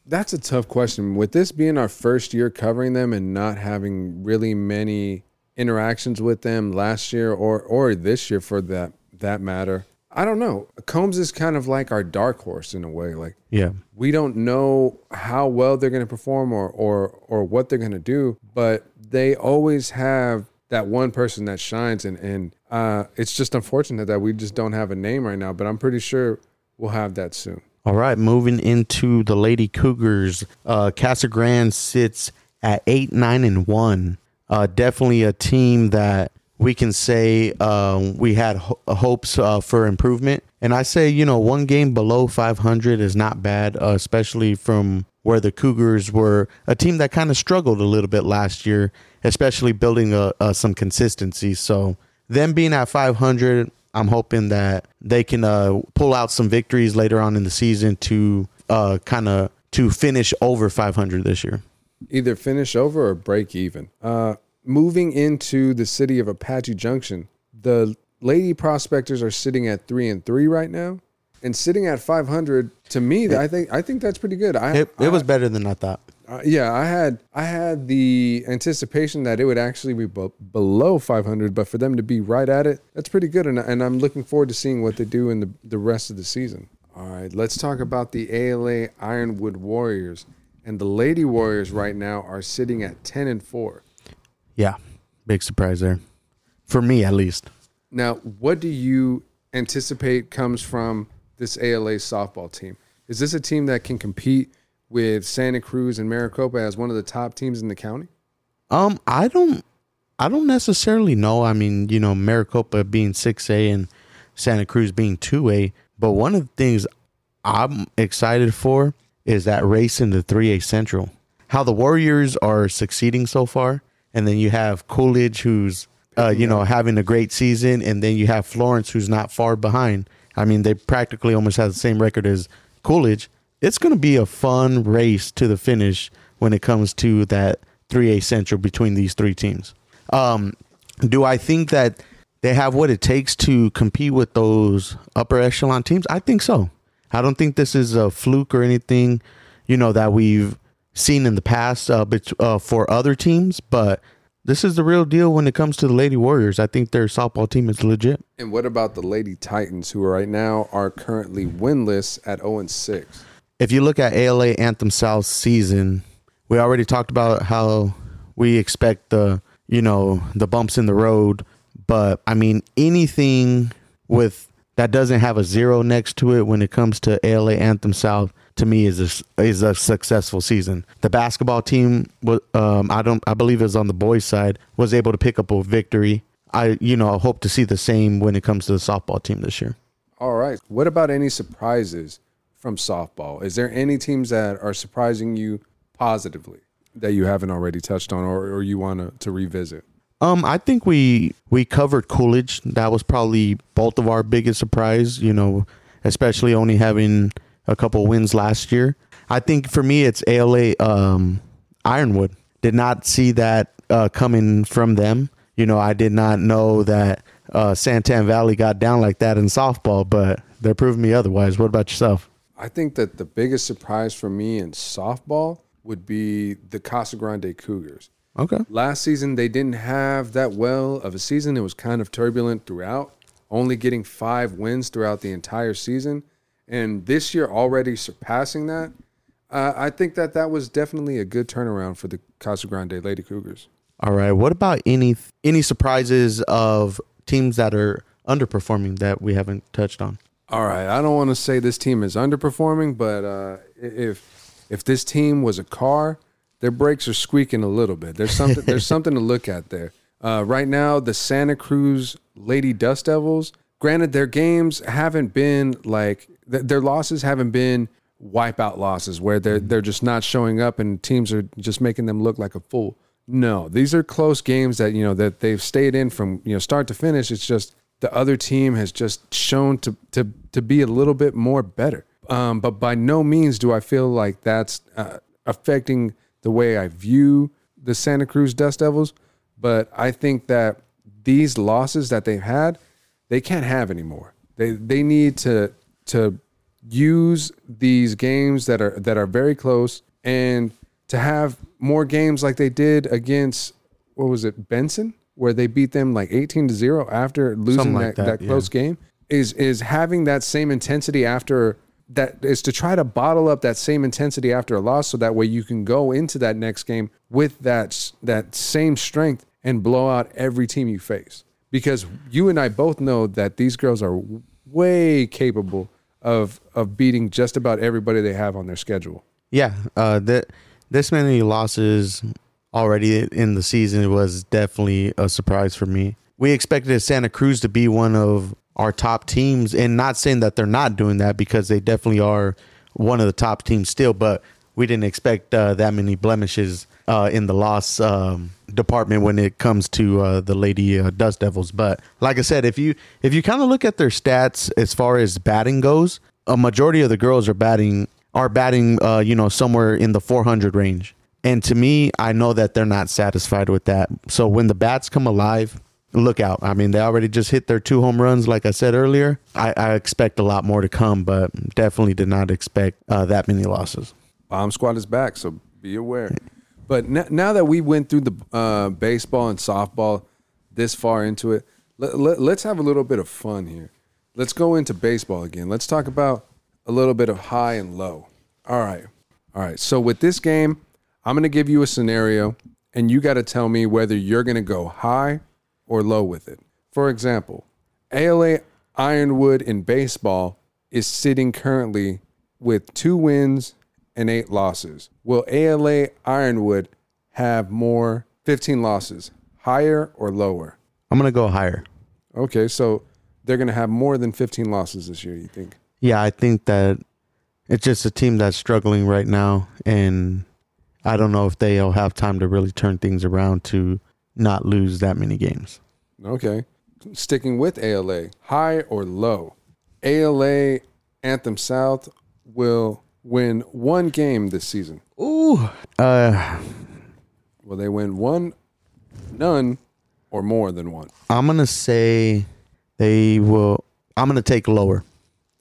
That's a tough question. With this being our first year covering them and not having really many interactions with them last year or or this year for that that matter, I don't know. Combs is kind of like our dark horse in a way. Like Yeah. we don't know how well they're going to perform or or or what they're going to do, but they always have that one person that shines and and uh, it's just unfortunate that we just don't have a name right now. But I'm pretty sure we'll have that soon. All right, moving into the Lady Cougars. Uh, Casa Grande sits at eight, nine, and one. Uh, definitely a team that we can say uh, we had ho- hopes uh, for improvement, And I say, you know, one game below 500 is not bad, uh, especially from where the Cougars were a team that kind of struggled a little bit last year, especially building a, a, some consistency. So, them being at 500, I'm hoping that they can uh, pull out some victories later on in the season to uh, kind of to finish over 500 this year. Either finish over or break even. Uh, moving into the city of Apache Junction, the Lady Prospectors are sitting at three and three right now, and sitting at 500. To me, it, I think I think that's pretty good. I, it, it I, was better than I thought. Uh, yeah, I had I had the anticipation that it would actually be b- below 500, but for them to be right at it, that's pretty good. And, and I'm looking forward to seeing what they do in the, the rest of the season. All right, let's talk about the ALA Ironwood Warriors. And the Lady Warriors right now are sitting at 10 and 4. Yeah, big surprise there. For me, at least. Now, what do you anticipate comes from this ALA softball team? Is this a team that can compete with Santa Cruz and Maricopa as one of the top teams in the county? Um, I don't I don't necessarily know. I mean, you know, Maricopa being 6A and Santa Cruz being 2A, but one of the things I'm excited for is that race in the 3A Central. How the Warriors are succeeding so far, and then you have Coolidge who's uh, you know having a great season, and then you have Florence who's not far behind. I mean, they practically almost have the same record as Coolidge. It's going to be a fun race to the finish when it comes to that 3A Central between these three teams. Um, do I think that they have what it takes to compete with those upper echelon teams? I think so. I don't think this is a fluke or anything, you know, that we've seen in the past uh, but, uh, for other teams, but this is the real deal when it comes to the Lady Warriors. I think their softball team is legit. And what about the Lady Titans, who right now are currently winless at 0 6? If you look at ALA Anthem South season, we already talked about how we expect the you know the bumps in the road but I mean, anything with that doesn't have a zero next to it when it comes to ALA Anthem South to me is a, is a successful season. The basketball team, um, I don't, I believe it was on the boys' side, was able to pick up a victory. I, you know, hope to see the same when it comes to the softball team this year. All right. What about any surprises from softball? Is there any teams that are surprising you positively that you haven't already touched on or, or you want to, revisit? Um, I think we we covered Coolidge. That was probably both of our biggest surprise. You know, especially only having a couple wins last year. I think for me, it's ALA um, Ironwood. Did not see that uh, coming from them. You know, I did not know that uh, Santan Valley got down like that in softball, but they're proving me otherwise. What about yourself? I think that the biggest surprise for me in softball would be the Casa Grande Cougars. Okay. Last season, they didn't have that well of a season. It was kind of turbulent throughout, only getting five wins throughout the entire season. And this year, already surpassing that, uh, I think that that was definitely a good turnaround for the Casa Grande Lady Cougars. All right. What about any any surprises of teams that are underperforming that we haven't touched on? All right. I don't want to say this team is underperforming, but uh, if if this team was a car, their brakes are squeaking a little bit. There's something *laughs* there's something to look at there. Uh, right now, the Santa Cruz Lady Dust Devils. Granted, their games haven't been like th- their losses haven't been wipeout losses where they're they're just not showing up and teams are just making them look like a fool. No, these are close games that you know that they've stayed in from you know start to finish. It's just the other team has just shown to to to be a little bit more better. Um, but by no means do I feel like that's uh, affecting the way I view the Santa Cruz Dust Devils, but I think that these losses that they've had, they can't have anymore. They they need to to use these games that are that are very close and to have more games like they did against what was it Benson where they beat them like 18 to 0 after losing like that, that, that, close yeah. game is is having that same intensity after that is to try to bottle up that same intensity after a loss so that way you can go into that next game with that that same strength and blow out every team you face because you and I both know that these girls are way capable of of beating just about everybody they have on their schedule. Yeah, uh that this many losses already in the season it was definitely a surprise for me. We expected Santa Cruz to be one of our top teams, and not saying that they're not doing that because they definitely are one of the top teams still, but we didn't expect uh, that many blemishes uh, in the loss um, department when it comes to uh, the Lady uh, Dust Devils. But like I said, if you if you kind of look at their stats as far as batting goes, a majority of the girls are batting are batting, uh, you know, somewhere in the 400 range. And to me, I know that they're not satisfied with that. So when the bats come alive, look out. I mean, they already just hit their two home runs, like I said earlier. I, I expect a lot more to come, but definitely did not expect uh, that many losses. Bomb Squad is back, so be aware. But n- now that we went through the uh, baseball and softball this far into it, let, let, let's have a little bit of fun here. Let's go into baseball again. Let's talk about a little bit of high and low. All right. All right. So with this game, I'm going to give you a scenario and you got to tell me whether you're going to go high or low with it. For example, ALA Ironwood in baseball is sitting currently with two wins and eight losses. Will ALA Ironwood have more 15 losses, higher or lower? I'm going to go higher. Okay, so they're going to have more than 15 losses this year, you think? Yeah, I think that it's just a team that's struggling right now. And I don't know if they'll have time to really turn things around to not lose that many games. Okay. Sticking with ALA, high or low? ALA Anthem South will win one game this season. Ooh. Uh, Will they win one, none, or more than one? I'm going to say they will. I'm going to take lower.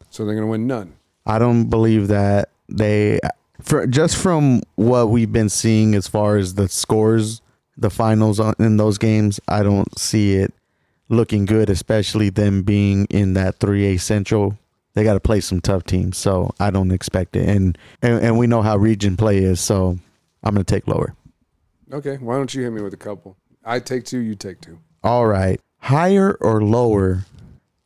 So they're going to win none. I don't believe that they for just from what we've been seeing as far as the scores, the finals on- in those games, I don't see it looking good, especially them being in that 3A Central. They got to play some tough teams, so I don't expect it. And, and and we know how region play is, so I'm going to take lower. Okay, why don't you hit me with a couple? I take two, you take two. All right. Higher or lower,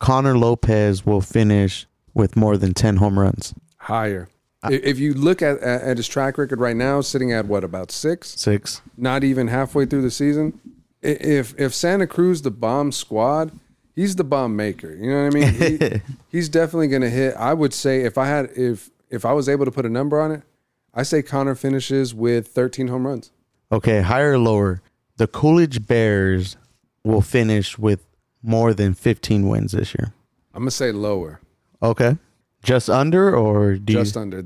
Connor Lopez will finish with more than 10 home runs. Higher. I- if you look at, at at his track record right now, sitting at what about six? Six. Not even halfway through the season. If if Santa Cruz the bomb squad, he's the bomb maker. You know what I mean? He, *laughs* he's definitely going to hit. I would say if I had if if I was able to put a number on it, I say Connor finishes with 13 home runs. Okay, higher or lower, the Coolidge Bears will finish with more than 15 wins this year. I'm gonna say lower, Okay. Just under or do just you, under.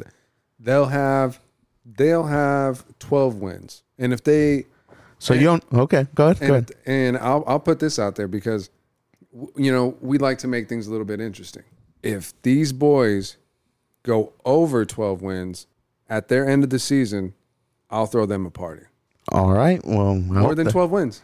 They'll have they'll have 12 wins, and if they So you don't Okay, go ahead. Go and ahead. and I'll I'll put this out there because you know we like to make things a little bit interesting. If these boys go over 12 wins at their end of the season, I'll throw them a party. All right. Well, More than that- 12 wins.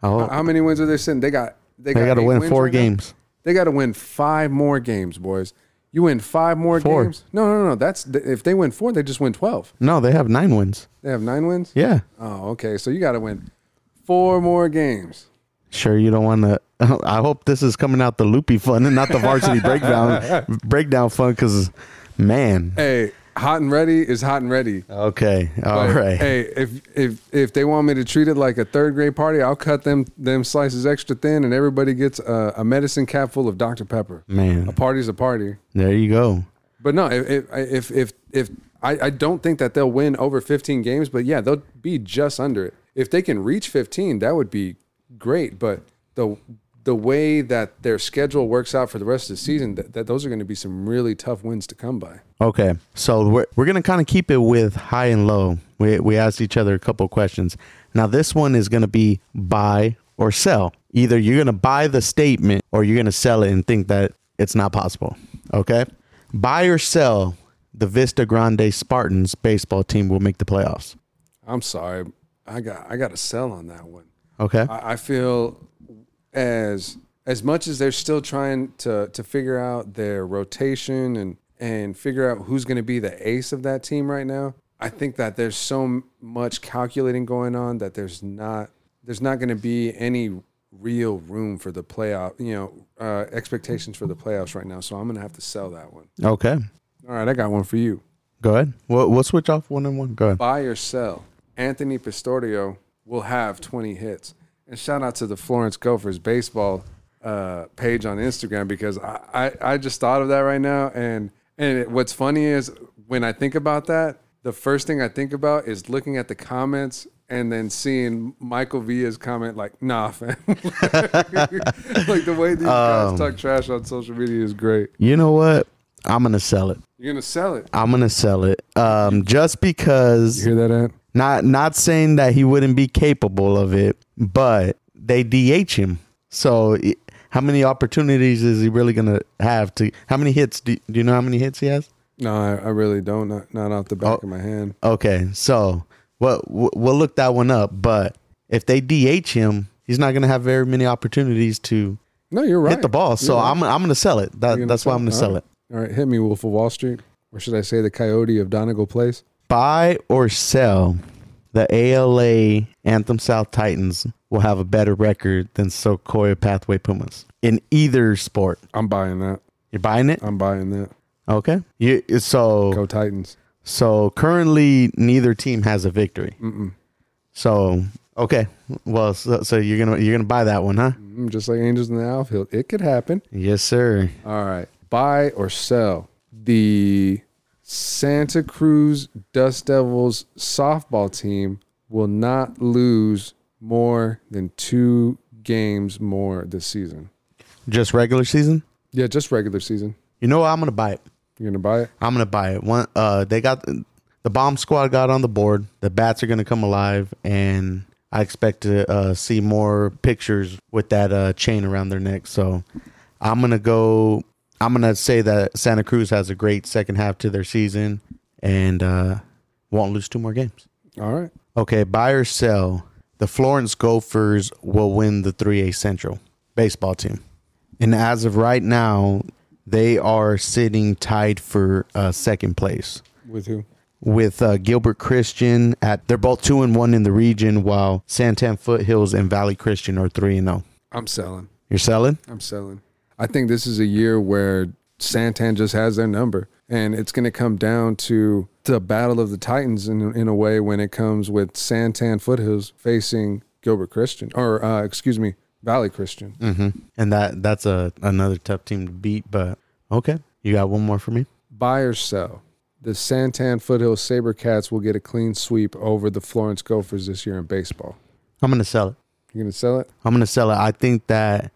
How many wins are they sitting? They got they got they got to win four right now? games. They got to win five more games, boys. You win five more Four. games? No, no, no. That's if they win four, they just win 12. No, they have 9 wins. They have nine wins. Yeah. Oh, okay. So you got to win four more games. Sure you don't want to *laughs* I hope this is coming out the Lupe fun and not the varsity breakdown *laughs* breakdown fun cuz man. Hey, hot and ready is hot and ready. Okay. All But, right. Hey, if if if they want me to treat it like a third grade party, I'll cut them them slices extra thin, and everybody gets a, a medicine cap full of Dr Pepper. Man. A party's a party. There you go. But no, if if if if, if I, I don't think that they'll win over 15 games, but yeah, they'll be just under it. If they can reach 15, that would be great. But the the way that their schedule works out for the rest of the season, that, that those are going to be some really tough wins to come by. Okay, so we're we're gonna kind of keep it with high and low. We we asked each other a couple of questions. Now this one is gonna be buy or sell. Either you're gonna buy the statement or you're gonna sell it and think that it's not possible. Okay, buy or sell. The Vista Grande Spartans baseball team will make the playoffs. I'm sorry, I got I got to sell on that one. Okay, I, I feel as as much as they're still trying to to figure out their rotation and and figure out who's going to be the ace of that team right now. I think that there's so much calculating going on that there's not there's not going to be any real room for the playoff, you know, uh, expectations for the playoffs right now. So I'm going to have to sell that one. okay. All right, I got one for you. Go ahead. We'll, we'll switch off one and one. Go ahead. buy or sell, Anthony Pistorio will have 20 hits. And shout out to the Florence Gophers baseball uh, page on Instagram because I, I, I just thought of that right now. And and it, what's funny is when I think about that, the first thing I think about is looking at the comments and then seeing Michael Villa's comment like, "Nah, *laughs* fam." *laughs* like the way these guys Um, talk trash on social media is great. You know what? I'm gonna sell it. You're gonna sell it. I'm gonna sell it. Um, just because You hear that, Ant? Not not saying that he wouldn't be capable of it, but they DH him. So how many opportunities is he really gonna have to? How many hits? Do, do you know how many hits he has? No, I, I really don't. Not, not off the back Oh. of my hand. Okay, so well, we'll look that one up. But if they DH him, he's not gonna have very many opportunities to No, you're right. hit the ball. So right. I'm I'm gonna sell it. That, that's why I'm gonna sell All it. All right, hit me, Wolf of Wall Street, or should I say the Coyote of Donegal Place? Buy or sell, the ALA Anthem South Titans will have a better record than Sequoia Pathway Pumas in either sport. I'm buying that. You're buying it? I'm buying that. Okay. You so Go Titans. so currently neither team has a victory. Mm-mm. So okay. Well, so, so you're gonna you're gonna buy that one, huh? Mm, Just like Angels in the outfield, it could happen. Yes, sir. All right, buy or sell the Santa Cruz Dust Devils softball team will not lose more than two games more this season. Just regular season. Yeah, just regular season. You know what? I'm gonna buy it. You're gonna buy it. I'm gonna buy it. One, uh, they got the bomb squad got on the board. The bats are gonna come alive, and I expect to uh, see more pictures with that uh, chain around their neck. So I'm gonna go. I'm gonna say that Santa Cruz has a great second half to their season, and uh, won't lose two more games. All right. Okay, buy or sell. The Florence Gophers will win the 3A Central baseball team. And as of right now, they are sitting tied for uh, second place With who? with uh, Gilbert Christian at they're both 2 and 1 in the region while Santan Foothills and Valley Christian are 3 and 0. I'm selling. You're selling? I'm selling. I think this is a year where Santan just has their number, and it's going to come down to the battle of the Titans in in a way when it comes with Santan Foothills facing Gilbert Christian, or uh, excuse me, Valley Christian. Mhm. And that that's a another tough team to beat, but okay. You got one more for me? Buy or sell. The Santan Foothills Sabercats will get a clean sweep over the Florence Gophers this year in baseball. I'm going to sell it. You're gonna sell it? I'm gonna sell it. I think that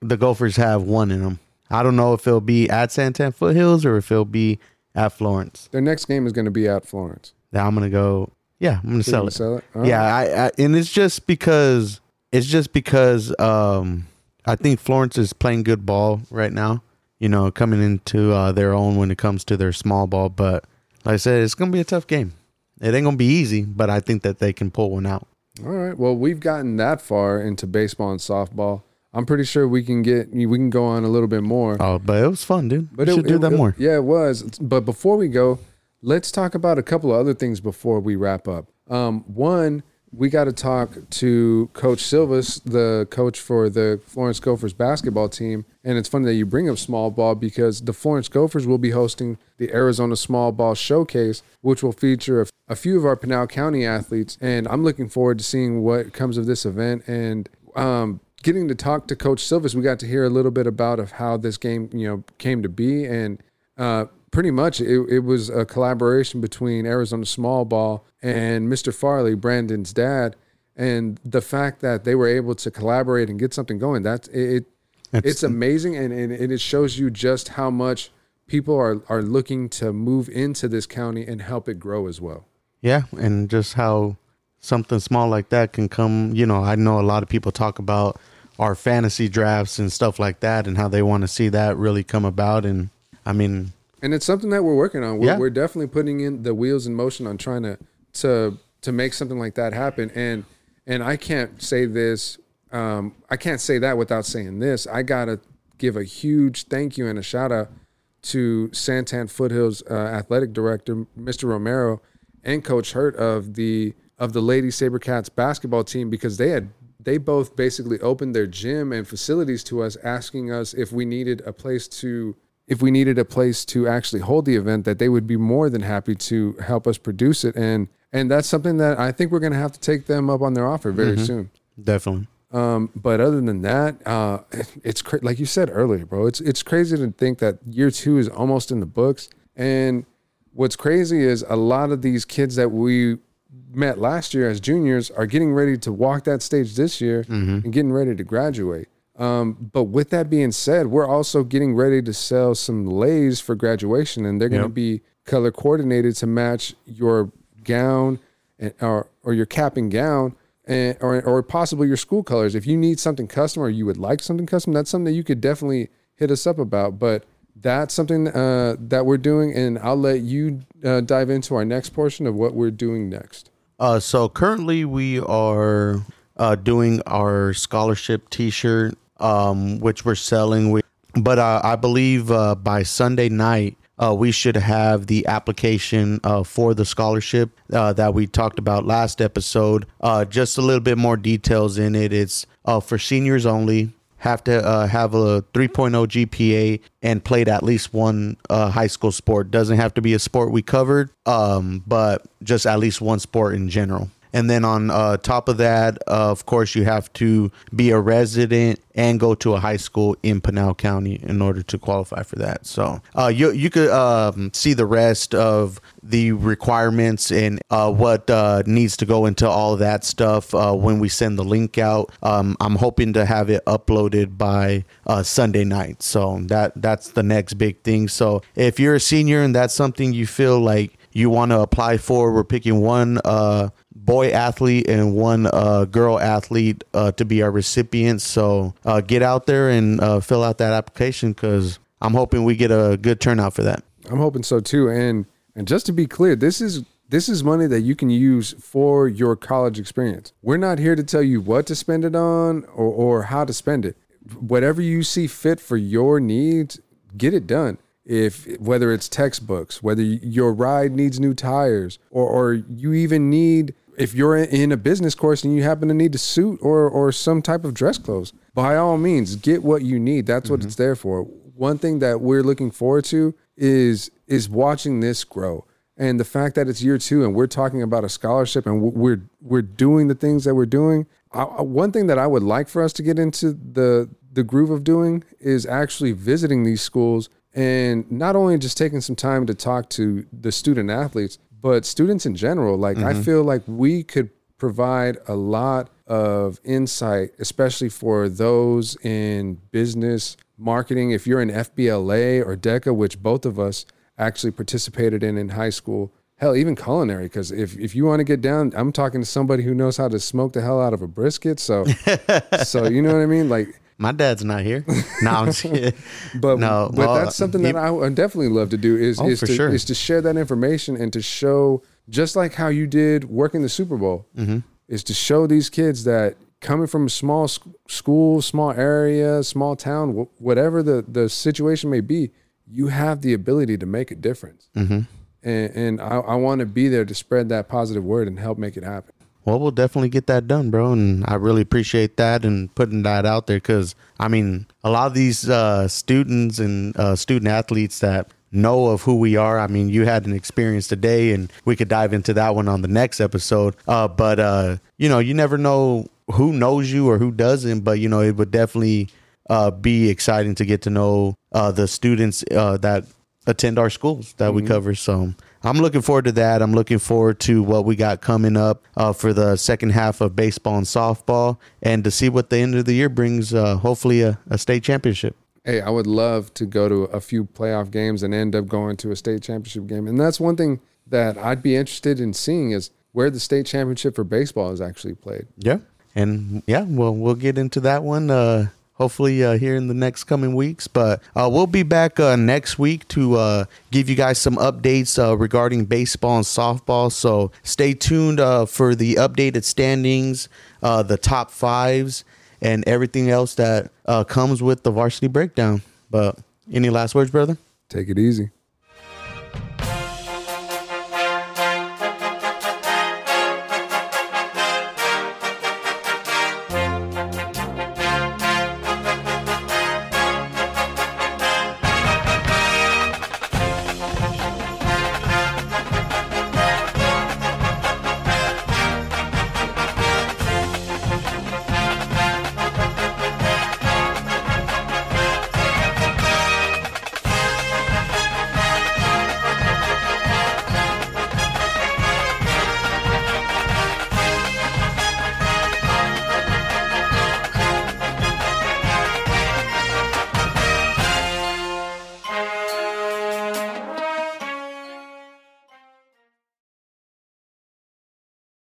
the Gophers have one in them. I don't know if it'll be at Santan Foothills or if it'll be at Florence. Their next game is going to be at Florence. Now I'm gonna go. Yeah, I'm gonna sell it. Sell it. All yeah, right. I, I and it's just because it's just because um I think Florence is playing good ball right now. You know, coming into uh, their own when it comes to their small ball. But like I said, it's gonna be a tough game. It ain't gonna be easy, but I think that they can pull one out. All right. Well, we've gotten that far into baseball and softball. I'm pretty sure we can get we can go on a little bit more. Oh, but it was fun, dude. But we it- should do it- that it- more. Yeah, it was. But before we go, let's talk about a couple of other things before we wrap up. Um, one, we got to talk to Coach Silvas, the coach for the Florence Gophers basketball team. And it's funny that you bring up small ball because the Florence Gophers will be hosting the Arizona Small Ball Showcase, which will feature a, a few of our Pinal County athletes. And I'm looking forward to seeing what comes of this event and um, getting to talk to Coach Silvas. We got to hear a little bit about of how this game, you know, came to be, and uh, pretty much it, it was a collaboration between Arizona Small Ball and Mr. Farley, Brandon's dad, and the fact that they were able to collaborate and get something going. That's it. It's- It's amazing, and, and, and it shows you just how much people are are looking to move into this county and help it grow as well. Yeah, and just how something small like that can come. You know, I know a lot of people talk about our fantasy drafts and stuff like that, and how they want to see that really come about. And I mean, and it's something that we're working on. We're, Yeah. we're definitely putting in the wheels in motion on trying to to to make something like that happen. And and I can't say this, um, I can't say that without saying this. I gotta give a huge thank you and a shout out to Santan Foothills uh, athletic director Mr. Romero and Coach Hurt of the of the Lady Sabercats basketball team because they had they both basically opened their gym and facilities to us asking us if we needed a place to if we needed a place to actually hold the event that they would be more than happy to help us produce it and and that's something that I think we're going to have to take them up on their offer very soon. definitely. Um, but other than that, uh, it's cra- like you said earlier, bro. It's it's crazy to think that year two is almost in the books. And what's crazy is a lot of these kids that we met last year as juniors are getting ready to walk that stage this year and getting ready to graduate. Um, but with that being said, we're also getting ready to sell some leis for graduation, and they're going to Yep. be color coordinated to match your gown and, or or your cap and gown. And, or, or possibly your school colors. If you need something custom or you would like something custom, that's something that you could definitely hit us up about. But that's something uh, that we're doing, and I'll let you uh, dive into our next portion of what we're doing next. Uh, so currently we are uh, doing our scholarship T-shirt, um, which we're selling. We, but uh, I believe uh, by Sunday night we should have the application for the scholarship that we talked about last episode. Just a little bit more details in it. It's for seniors only. Have to uh, have a 3.0 GPA and played at least one uh, high school sport. Doesn't have to be a sport we covered, um, but just at least one sport in general. And then on uh, top of that, uh, of course, you have to be a resident and go to a high school in Pinal County in order to qualify for that. So uh, you you could um, see the rest of the requirements and uh, what uh, needs to go into all that stuff uh, when we send the link out. Um, I'm hoping to have it uploaded by Sunday night. So that that's the next big thing. So if you're a senior and that's something you feel like you want to apply for, we're picking one uh, boy athlete and one uh, girl athlete uh, to be our recipients. So uh, get out there and uh, fill out that application because I'm hoping we get a good turnout for that. I'm hoping so too. And and just to be clear, this is this is money that you can use for your college experience. We're not here to tell you what to spend it on or, or how to spend it. Whatever you see fit for your needs, get it done. If whether it's textbooks, whether your ride needs new tires, or or you even need if you're in a business course and you happen to need a suit or or some type of dress clothes, by all means, get what you need. That's what it's mm-hmm. there for. One thing that we're looking forward to is is watching this grow. And the fact that it's year two and we're talking about a scholarship and we're we're doing the things that we're doing. I- one thing that I would like for us to get into the the groove of doing is actually visiting these schools and not only just taking some time to talk to the student athletes, but students in general. Like I mm-hmm. feel like we could provide a lot of insight, especially for those in business marketing. If you're in FBLA or DECA, which both of us actually participated in in high school, hell, even culinary. Because if, if you want to get down, I'm talking to somebody who knows how to smoke the hell out of a brisket. So, *laughs* so you know what I mean? Like, My dad's not here. *laughs* No, I'm just kidding. but No, but well, that's something that I would definitely love to do is Oh, is to sure. is to share that information and to show just like how you did working the Super Bowl Mm-hmm. is to show these kids that coming from a small sc- school, small area, small town, wh- whatever the the situation may be, you have the ability to make a difference. Mm-hmm. And, and I, I want to be there to spread that positive word and help make it happen. Well, we'll definitely get that done, bro. And I really appreciate that and putting that out there because, I mean, a lot of these uh, students and uh, student athletes that know of who we are. I mean, you had an experience today, and we could dive into that one on the next episode. Uh, but, uh, you know, you never know who knows you or who doesn't, but, you know, it would definitely uh, be exciting to get to know uh, the students uh, that attend our schools that we cover. So I'm looking forward to that. I'm looking forward to what we got coming up uh, for the second half of baseball and softball, and to see what the end of the year brings. Uh, hopefully, a, a state championship. hey, I would love to go to a few playoff games and end up going to a state championship game. And that's one thing that I'd be interested in seeing is where the state championship for baseball is actually played. Yeah, and yeah, well, we'll get into that one. Uh, hopefully uh, here in the next coming weeks. But uh, we'll be back uh, next week to uh, give you guys some updates uh, regarding baseball and softball. So stay tuned uh, for the updated standings, the top fives, and everything else that comes with the varsity breakdown. But any last words, brother? Take it easy.